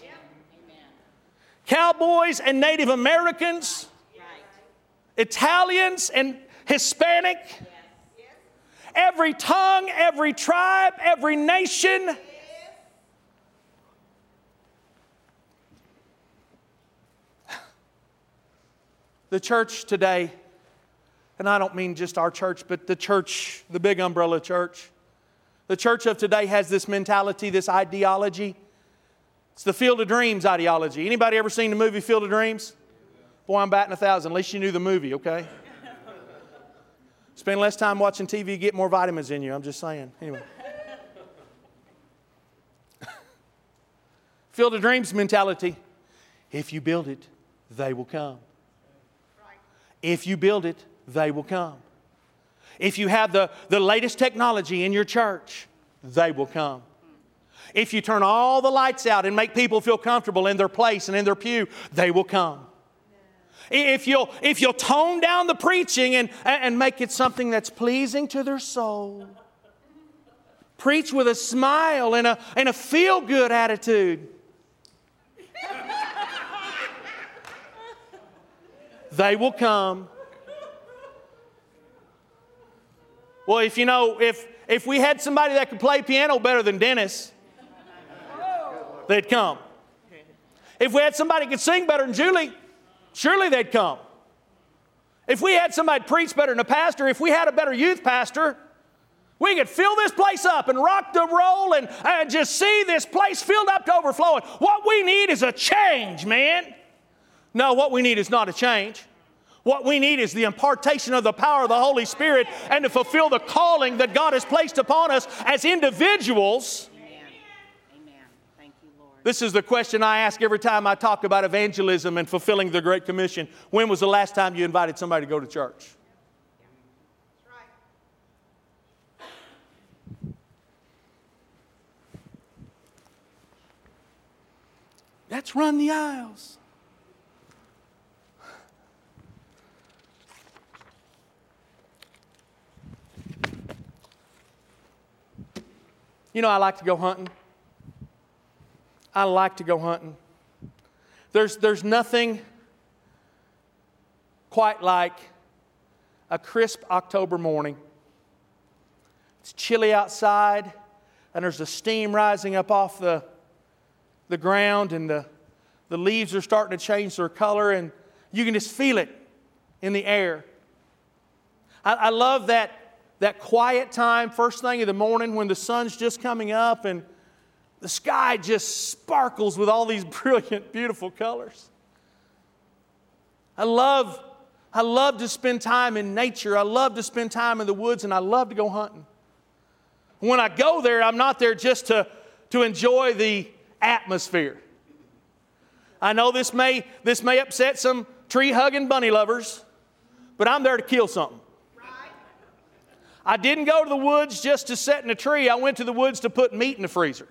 cowboys and Native Americans, Italians and Hispanic, every tongue, every tribe, every nation. The church today, and I don't mean just our church, but the church, the big umbrella church, the church of today has this mentality, this ideology it's the Field of Dreams ideology. Anybody ever seen the movie Field of Dreams? Boy, I'm batting a thousand. At least you knew the movie, okay? Spend less time watching TV, get more vitamins in you. I'm just saying. Anyway. Field of Dreams mentality. If you build it, they will come. If you build it, they will come. If you have the, the latest technology in your church, they will come. If you turn all the lights out and make people feel comfortable in their place and in their pew, they will come. If you'll, if you'll tone down the preaching and, and make it something that's pleasing to their soul, preach with a smile and a, and a feel good attitude. they will come. Well, if you know, if, if we had somebody that could play piano better than Dennis, they'd come. If we had somebody could sing better than Julie, surely they'd come. If we had somebody preach better than a pastor, if we had a better youth pastor, we could fill this place up and rock the roll and, and just see this place filled up to overflowing. What we need is a change, man. No, what we need is not a change. What we need is the impartation of the power of the Holy Spirit and to fulfill the calling that God has placed upon us as individuals this is the question I ask every time I talk about evangelism and fulfilling the Great Commission. When was the last time you invited somebody to go to church? That's run the aisles. You know, I like to go hunting. I like to go hunting. There's, there's nothing quite like a crisp October morning. It's chilly outside. and there's the steam rising up off the, the ground, and the, the leaves are starting to change their color, and you can just feel it in the air. I, I love that, that quiet time, first thing in the morning when the sun's just coming up and the sky just sparkles with all these brilliant, beautiful colors. I love, I love to spend time in nature. I love to spend time in the woods, and I love to go hunting. When I go there, I'm not there just to, to enjoy the atmosphere. I know this may, this may upset some tree hugging bunny lovers, but I'm there to kill something. I didn't go to the woods just to sit in a tree, I went to the woods to put meat in the freezer.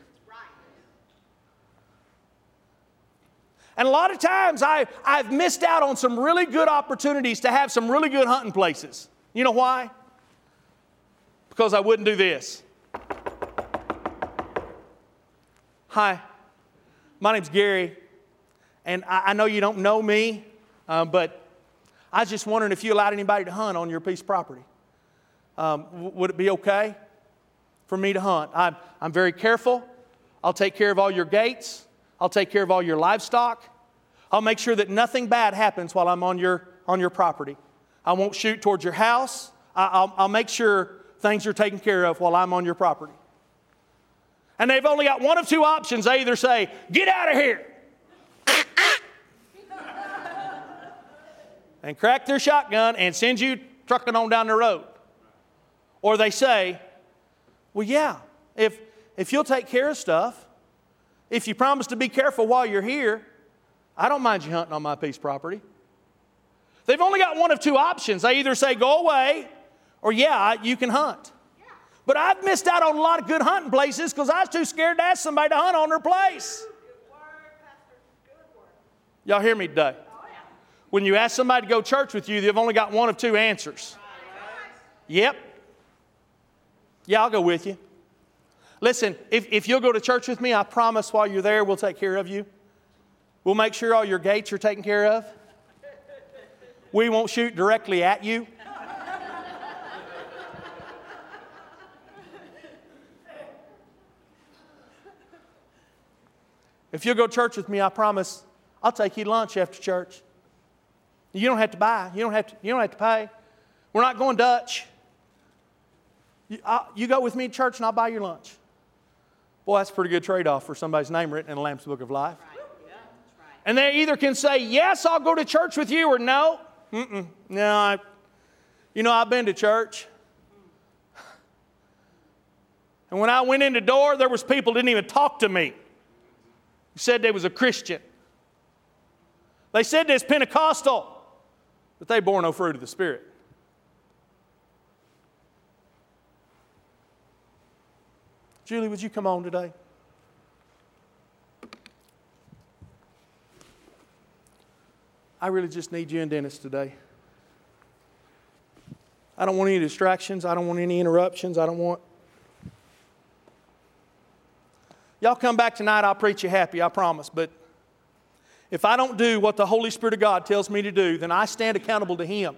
And a lot of times I, I've missed out on some really good opportunities to have some really good hunting places. You know why? Because I wouldn't do this. Hi, my name's Gary, and I, I know you don't know me, uh, but I was just wondering if you allowed anybody to hunt on your piece of property. Um, w- would it be okay for me to hunt? I'm, I'm very careful. I'll take care of all your gates. I'll take care of all your livestock. I'll make sure that nothing bad happens while I'm on your, on your property. I won't shoot towards your house. I, will I'll make sure things are taken care of while I'm on your property. And they've only got one of two options. They either say, Get out of here, and crack their shotgun and send you trucking on down the road. Or they say, Well, yeah, if, if you'll take care of stuff, if you promise to be careful while you're here, I don't mind you hunting on my piece property. They've only got one of two options. They either say, Go away, or yeah, you can hunt. But I've missed out on a lot of good hunting places because I was too scared to ask somebody to hunt on their place. Y'all hear me today? When you ask somebody to go church with you, they've only got one of two answers. Yep. Yeah, I'll go with you. Listen, if, if you'll go to church with me, I promise while you're there, we'll take care of you. We'll make sure all your gates are taken care of. We won't shoot directly at you. If you'll go to church with me, I promise I'll take you lunch after church. You don't have to buy, you don't have to, you don't have to pay. We're not going Dutch. You, I, you go with me to church and I'll buy your lunch. Boy, that's a pretty good trade off for somebody's name written in the Lamb's Book of Life. And they either can say, Yes, I'll go to church with you, or No, Mm-mm. no, I, you know, I've been to church. And when I went in the door, there was people didn't even talk to me They said they was a Christian. They said they was Pentecostal, but they bore no fruit of the Spirit. Julie, would you come on today? I really just need you and Dennis today. I don't want any distractions. I don't want any interruptions. I don't want Y'all come back tonight, I'll preach you happy, I promise. But if I don't do what the Holy Spirit of God tells me to do, then I stand accountable to Him.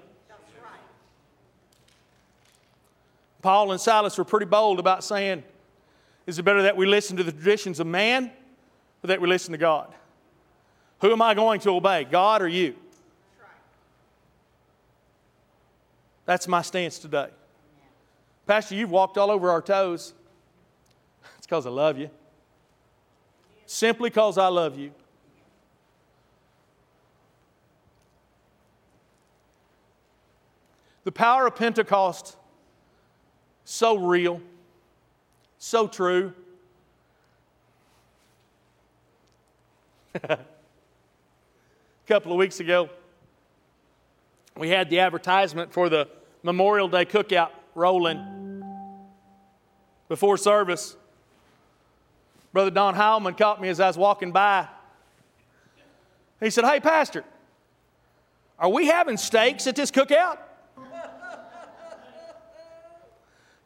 Paul and Silas were pretty bold about saying, Is it better that we listen to the traditions of man or that we listen to God? Who am I going to obey, God or you? That's my stance today. Pastor, you've walked all over our toes. It's because I love you simply because I love you. The power of Pentecost, so real, so true. A couple of weeks ago, we had the advertisement for the Memorial Day cookout rolling before service. Brother Don Heilman caught me as I was walking by. He said, Hey, Pastor, are we having steaks at this cookout?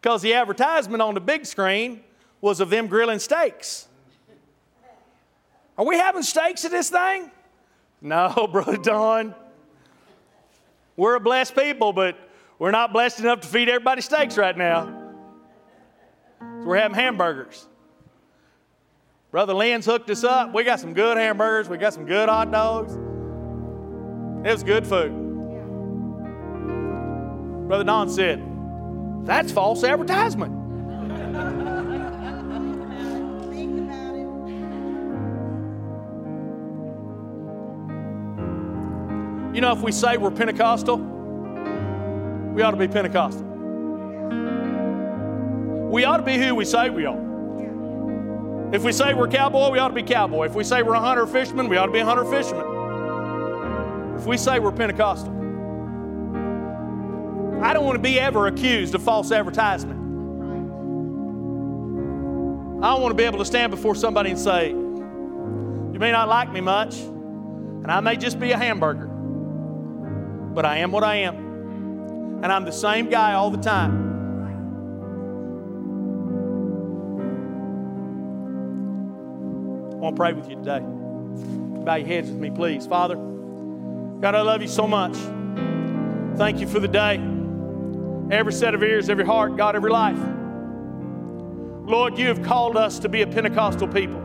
Because the advertisement on the big screen was of them grilling steaks. Are we having steaks at this thing? No, Brother Don. We're a blessed people, but we're not blessed enough to feed everybody steaks right now. So we're having hamburgers. Brother Lynn's hooked us up. We got some good hamburgers. We got some good hot dogs. It was good food. Brother Don said, That's false advertisement. You know, if we say we're Pentecostal, we ought to be Pentecostal. We ought to be who we say we are. If we say we're cowboy, we ought to be cowboy. If we say we're a hunter fisherman, we ought to be a hunter fisherman. If we say we're Pentecostal, I don't want to be ever accused of false advertisement. I want to be able to stand before somebody and say, You may not like me much, and I may just be a hamburger, but I am what I am. And I'm the same guy all the time. I want to pray with you today. Bow your heads with me, please. Father, God, I love you so much. Thank you for the day. Every set of ears, every heart, God, every life. Lord, you have called us to be a Pentecostal people.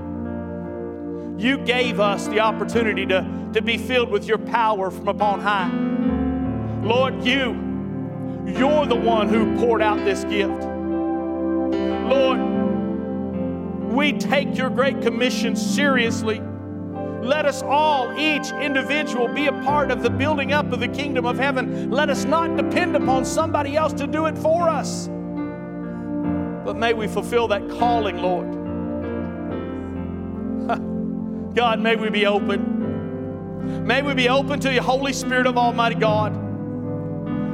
You gave us the opportunity to, to be filled with your power from upon high. Lord, you, you're the one who poured out this gift. Lord, we take your great commission seriously. Let us all, each individual, be a part of the building up of the kingdom of heaven. Let us not depend upon somebody else to do it for us. But may we fulfill that calling, Lord. God, may we be open. May we be open to the Holy Spirit of Almighty God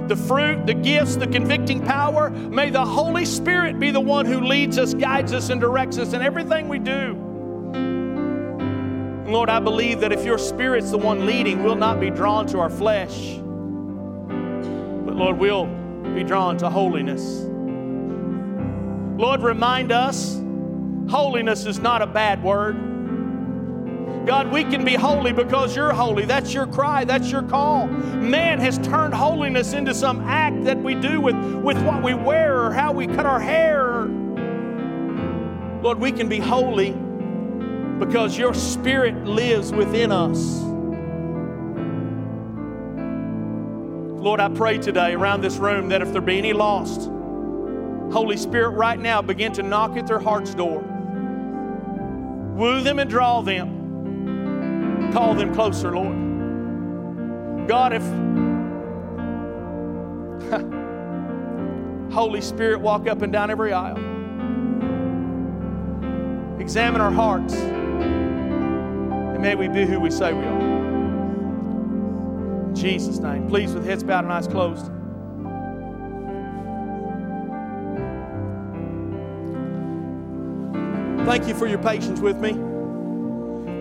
the fruit, the gifts, the convicting power. May the Holy Spirit be the one who leads us, guides us, and directs us in everything we do. Lord, I believe that if your Spirit's the one leading, we'll not be drawn to our flesh, but Lord, we'll be drawn to holiness. Lord, remind us holiness is not a bad word. God, we can be holy because you're holy. That's your cry, that's your call. Man has turned holiness into some act that we do with, with what we wear or how we cut our hair. Lord, we can be holy because your spirit lives within us. Lord, I pray today around this room that if there be any lost, Holy Spirit, right now begin to knock at their heart's door. Woo them and draw them call them closer, Lord. God, if Holy Spirit walk up and down every aisle, examine our hearts, and may we be who we say we are. In Jesus' name. Please, with heads bowed and eyes closed. Thank you for your patience with me.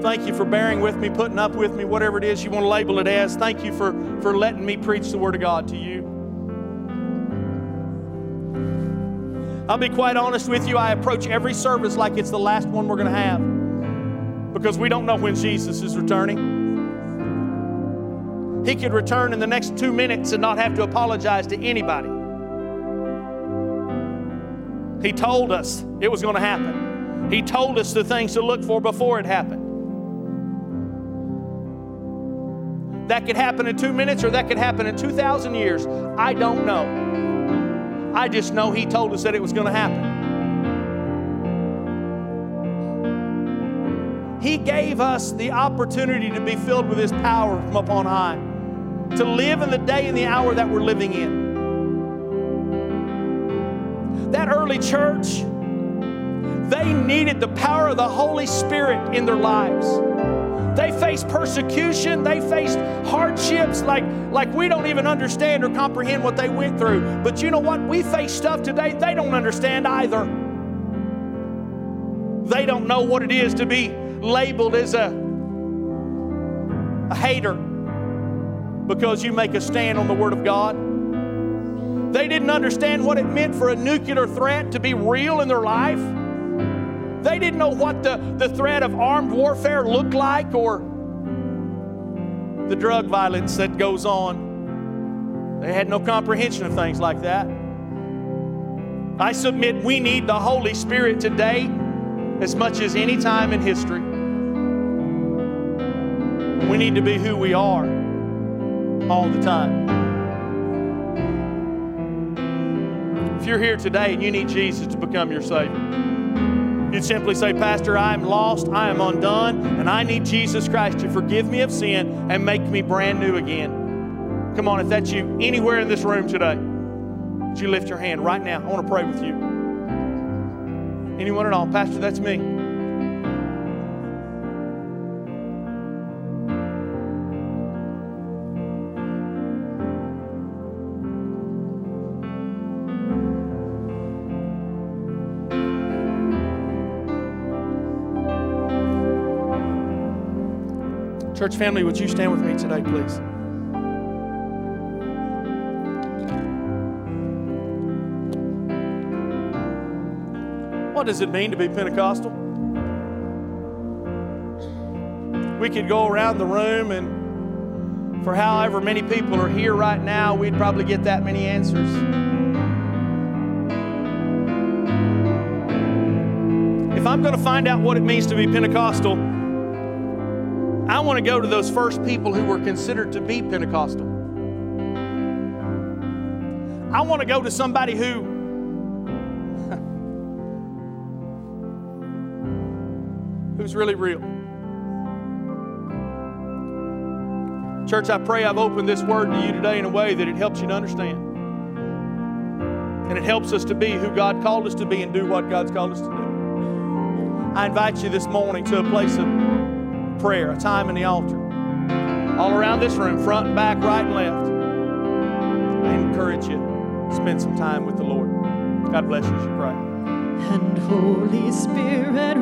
Thank you for bearing with me, putting up with me, whatever it is you want to label it as. Thank you for, for letting me preach the Word of God to you. I'll be quite honest with you, I approach every service like it's the last one we're going to have because we don't know when Jesus is returning. He could return in the next two minutes and not have to apologize to anybody. He told us it was going to happen. He told us the things to look for before it happened. That could happen in two minutes or that could happen in 2,000 years. I don't know. I just know He told us that it was going to happen. He gave us the opportunity to be filled with His power from upon high, to live in the day and the hour that we're living in. That early church, they needed the power of the Holy Spirit in their lives. They faced persecution. They faced hardships like, like we don't even understand or comprehend what they went through. But you know what? We face stuff today they don't understand either. They don't know what it is to be labeled as a, a hater because you make a stand on the Word of God. They didn't understand what it meant for a nuclear threat to be real in their life. They didn't know what the, the threat of armed warfare looked like or the drug violence that goes on. They had no comprehension of things like that. I submit we need the Holy Spirit today as much as any time in history. We need to be who we are all the time. If you're here today and you need Jesus to become your Savior, you'd simply say, Pastor, I am lost, I am undone, and I need Jesus Christ to forgive me of sin and make me brand new again. Come on, if that's you anywhere in this room today, would you lift your hand right now? I want to pray with you. Anyone at all? Pastor, that's me. Church family, would you stand with me today, please? What does it mean to be Pentecostal? We could go around the room, and for however many people are here right now, we'd probably get that many answers. If I'm going to find out what it means to be Pentecostal, I want to go to those first people who were considered to be Pentecostal. I want to go to somebody who who's really real. Church, I pray I've opened this word to you today in a way that it helps you to understand. And it helps us to be who God called us to be and do what God's called us to do. I invite you this morning to a place of prayer, a time in the altar. All around this room, front and back, right and left. I encourage you to spend some time with the Lord. God bless you as you pray. And Holy Spirit,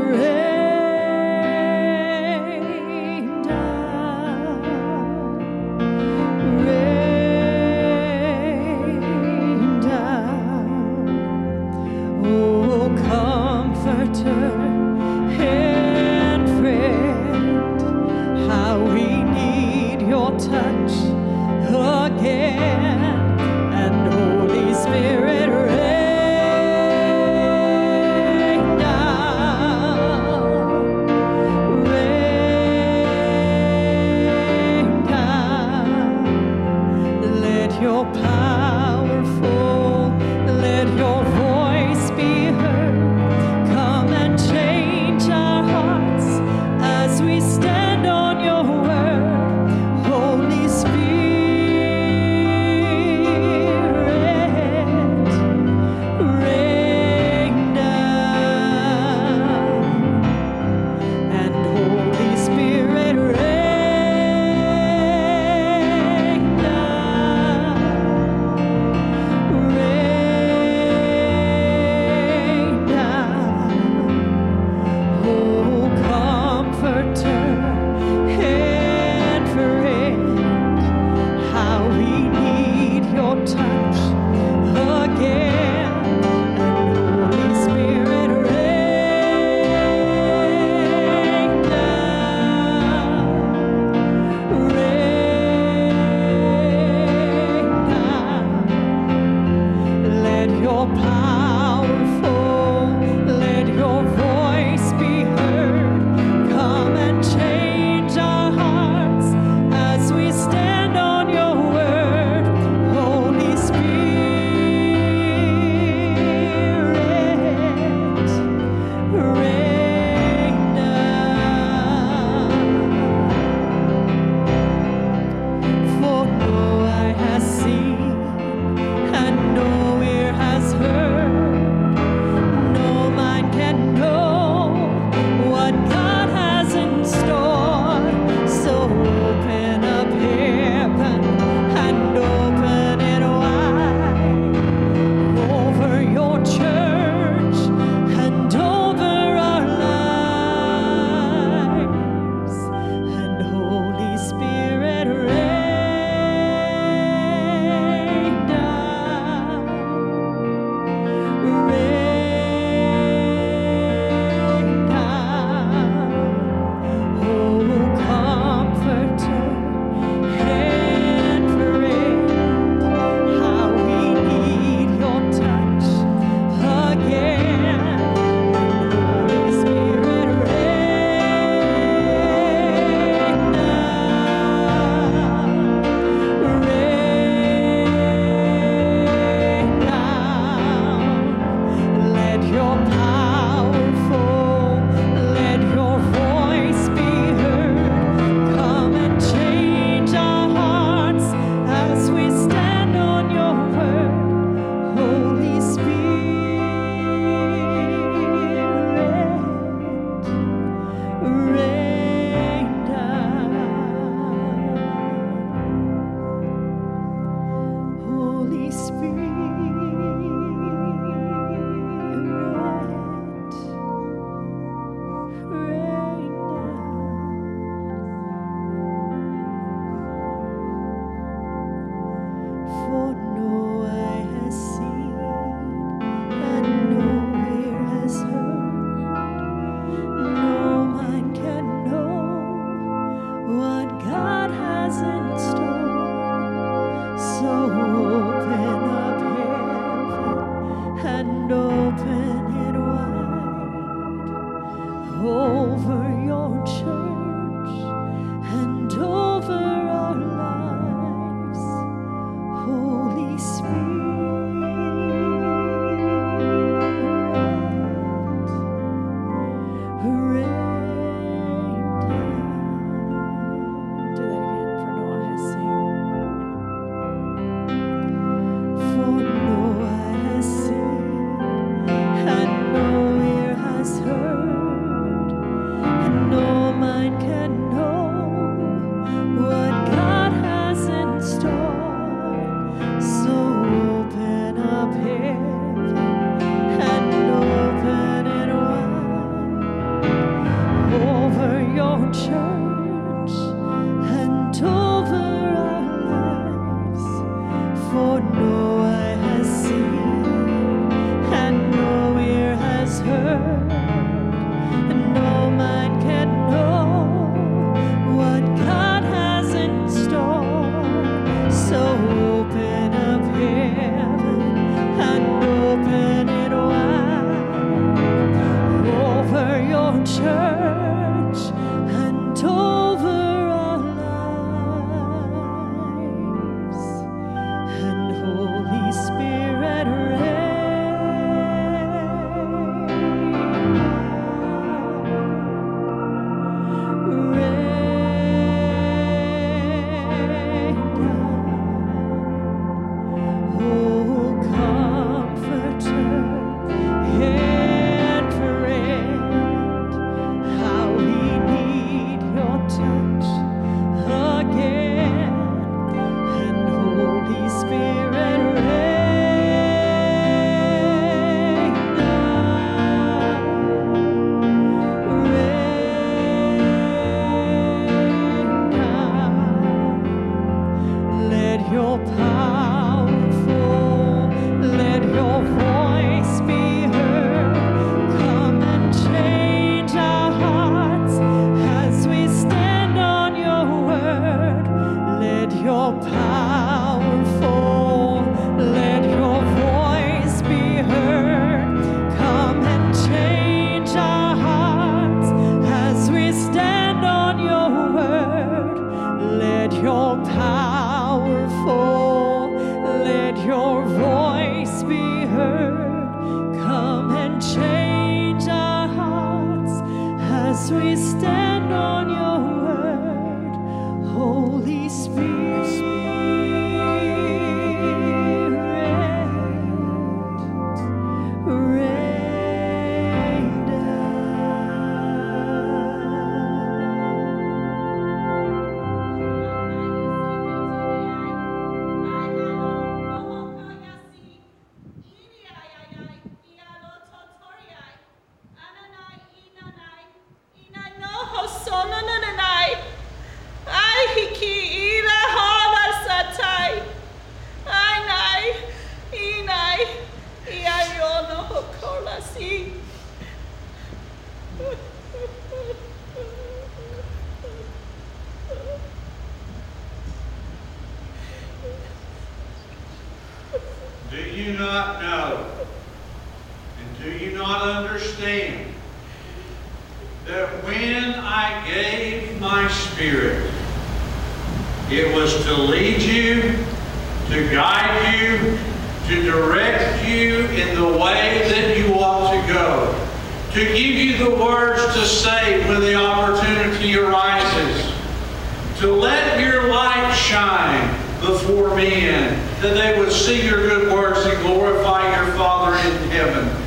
swarm men, that they would see your good works and glorify your Father in heaven.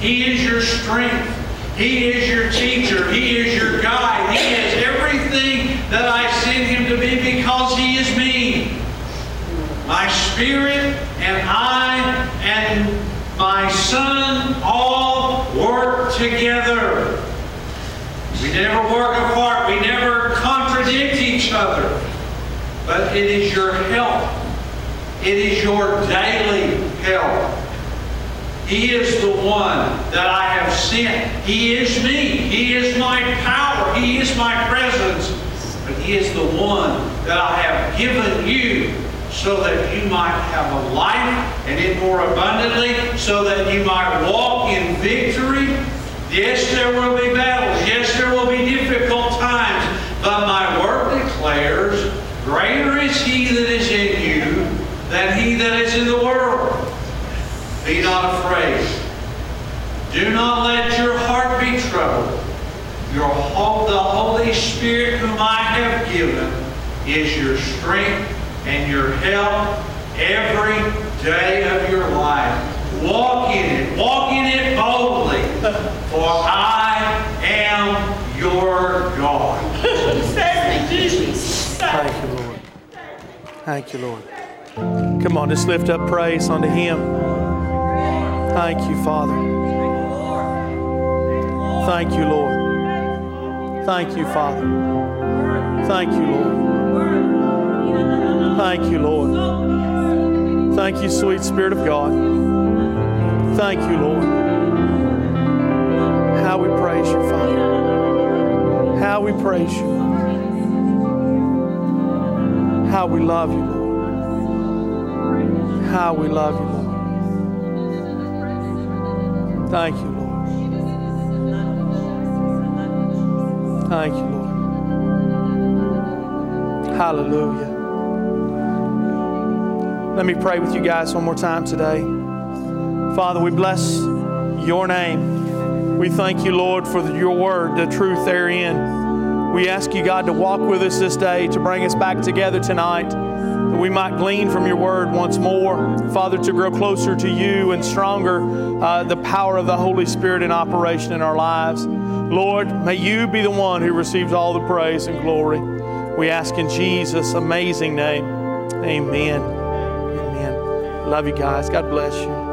He is your strength. He is your teacher. He is your guide. He is everything that I send him to be because he is me. My spirit and I and my son all work together. We never work apart. We never contradict each other but it is your help. It is your daily help. He is the one that I have sent. He is me. He is my power. He is my presence. But He is the one that I have given you so that you might have a life and it more abundantly, so that you might walk in victory. Yes, there will be battles. Yes, there will be difficult times. But my word declares Do not let your heart be troubled. Your hope, the Holy Spirit whom I have given is your strength and your help every day of your life. Walk in it. Walk in it boldly. For I am your God. Thank you, Lord. Thank you, Lord. Come on, just lift up praise unto Him. Thank you, Father. Thank you, Lord. Thank you, Father. Thank you, Lord. Thank you, Lord. Thank you, sweet Spirit of God. Thank you, Lord. How we praise you, Father. How we praise you. How we love you, Lord. How we love you, Lord. Thank you, Lord. Thank you, Lord. Hallelujah. Let me pray with you guys one more time today. Father, we bless your name. We thank you, Lord, for your word, the truth therein. We ask you, God, to walk with us this day, to bring us back together tonight, that we might glean from your word once more. Father, to grow closer to you and stronger uh, the power of the Holy Spirit in operation in our lives. Lord, may you be the one who receives all the praise and glory. We ask in Jesus' amazing name. Amen. Amen. Love you guys. God bless you.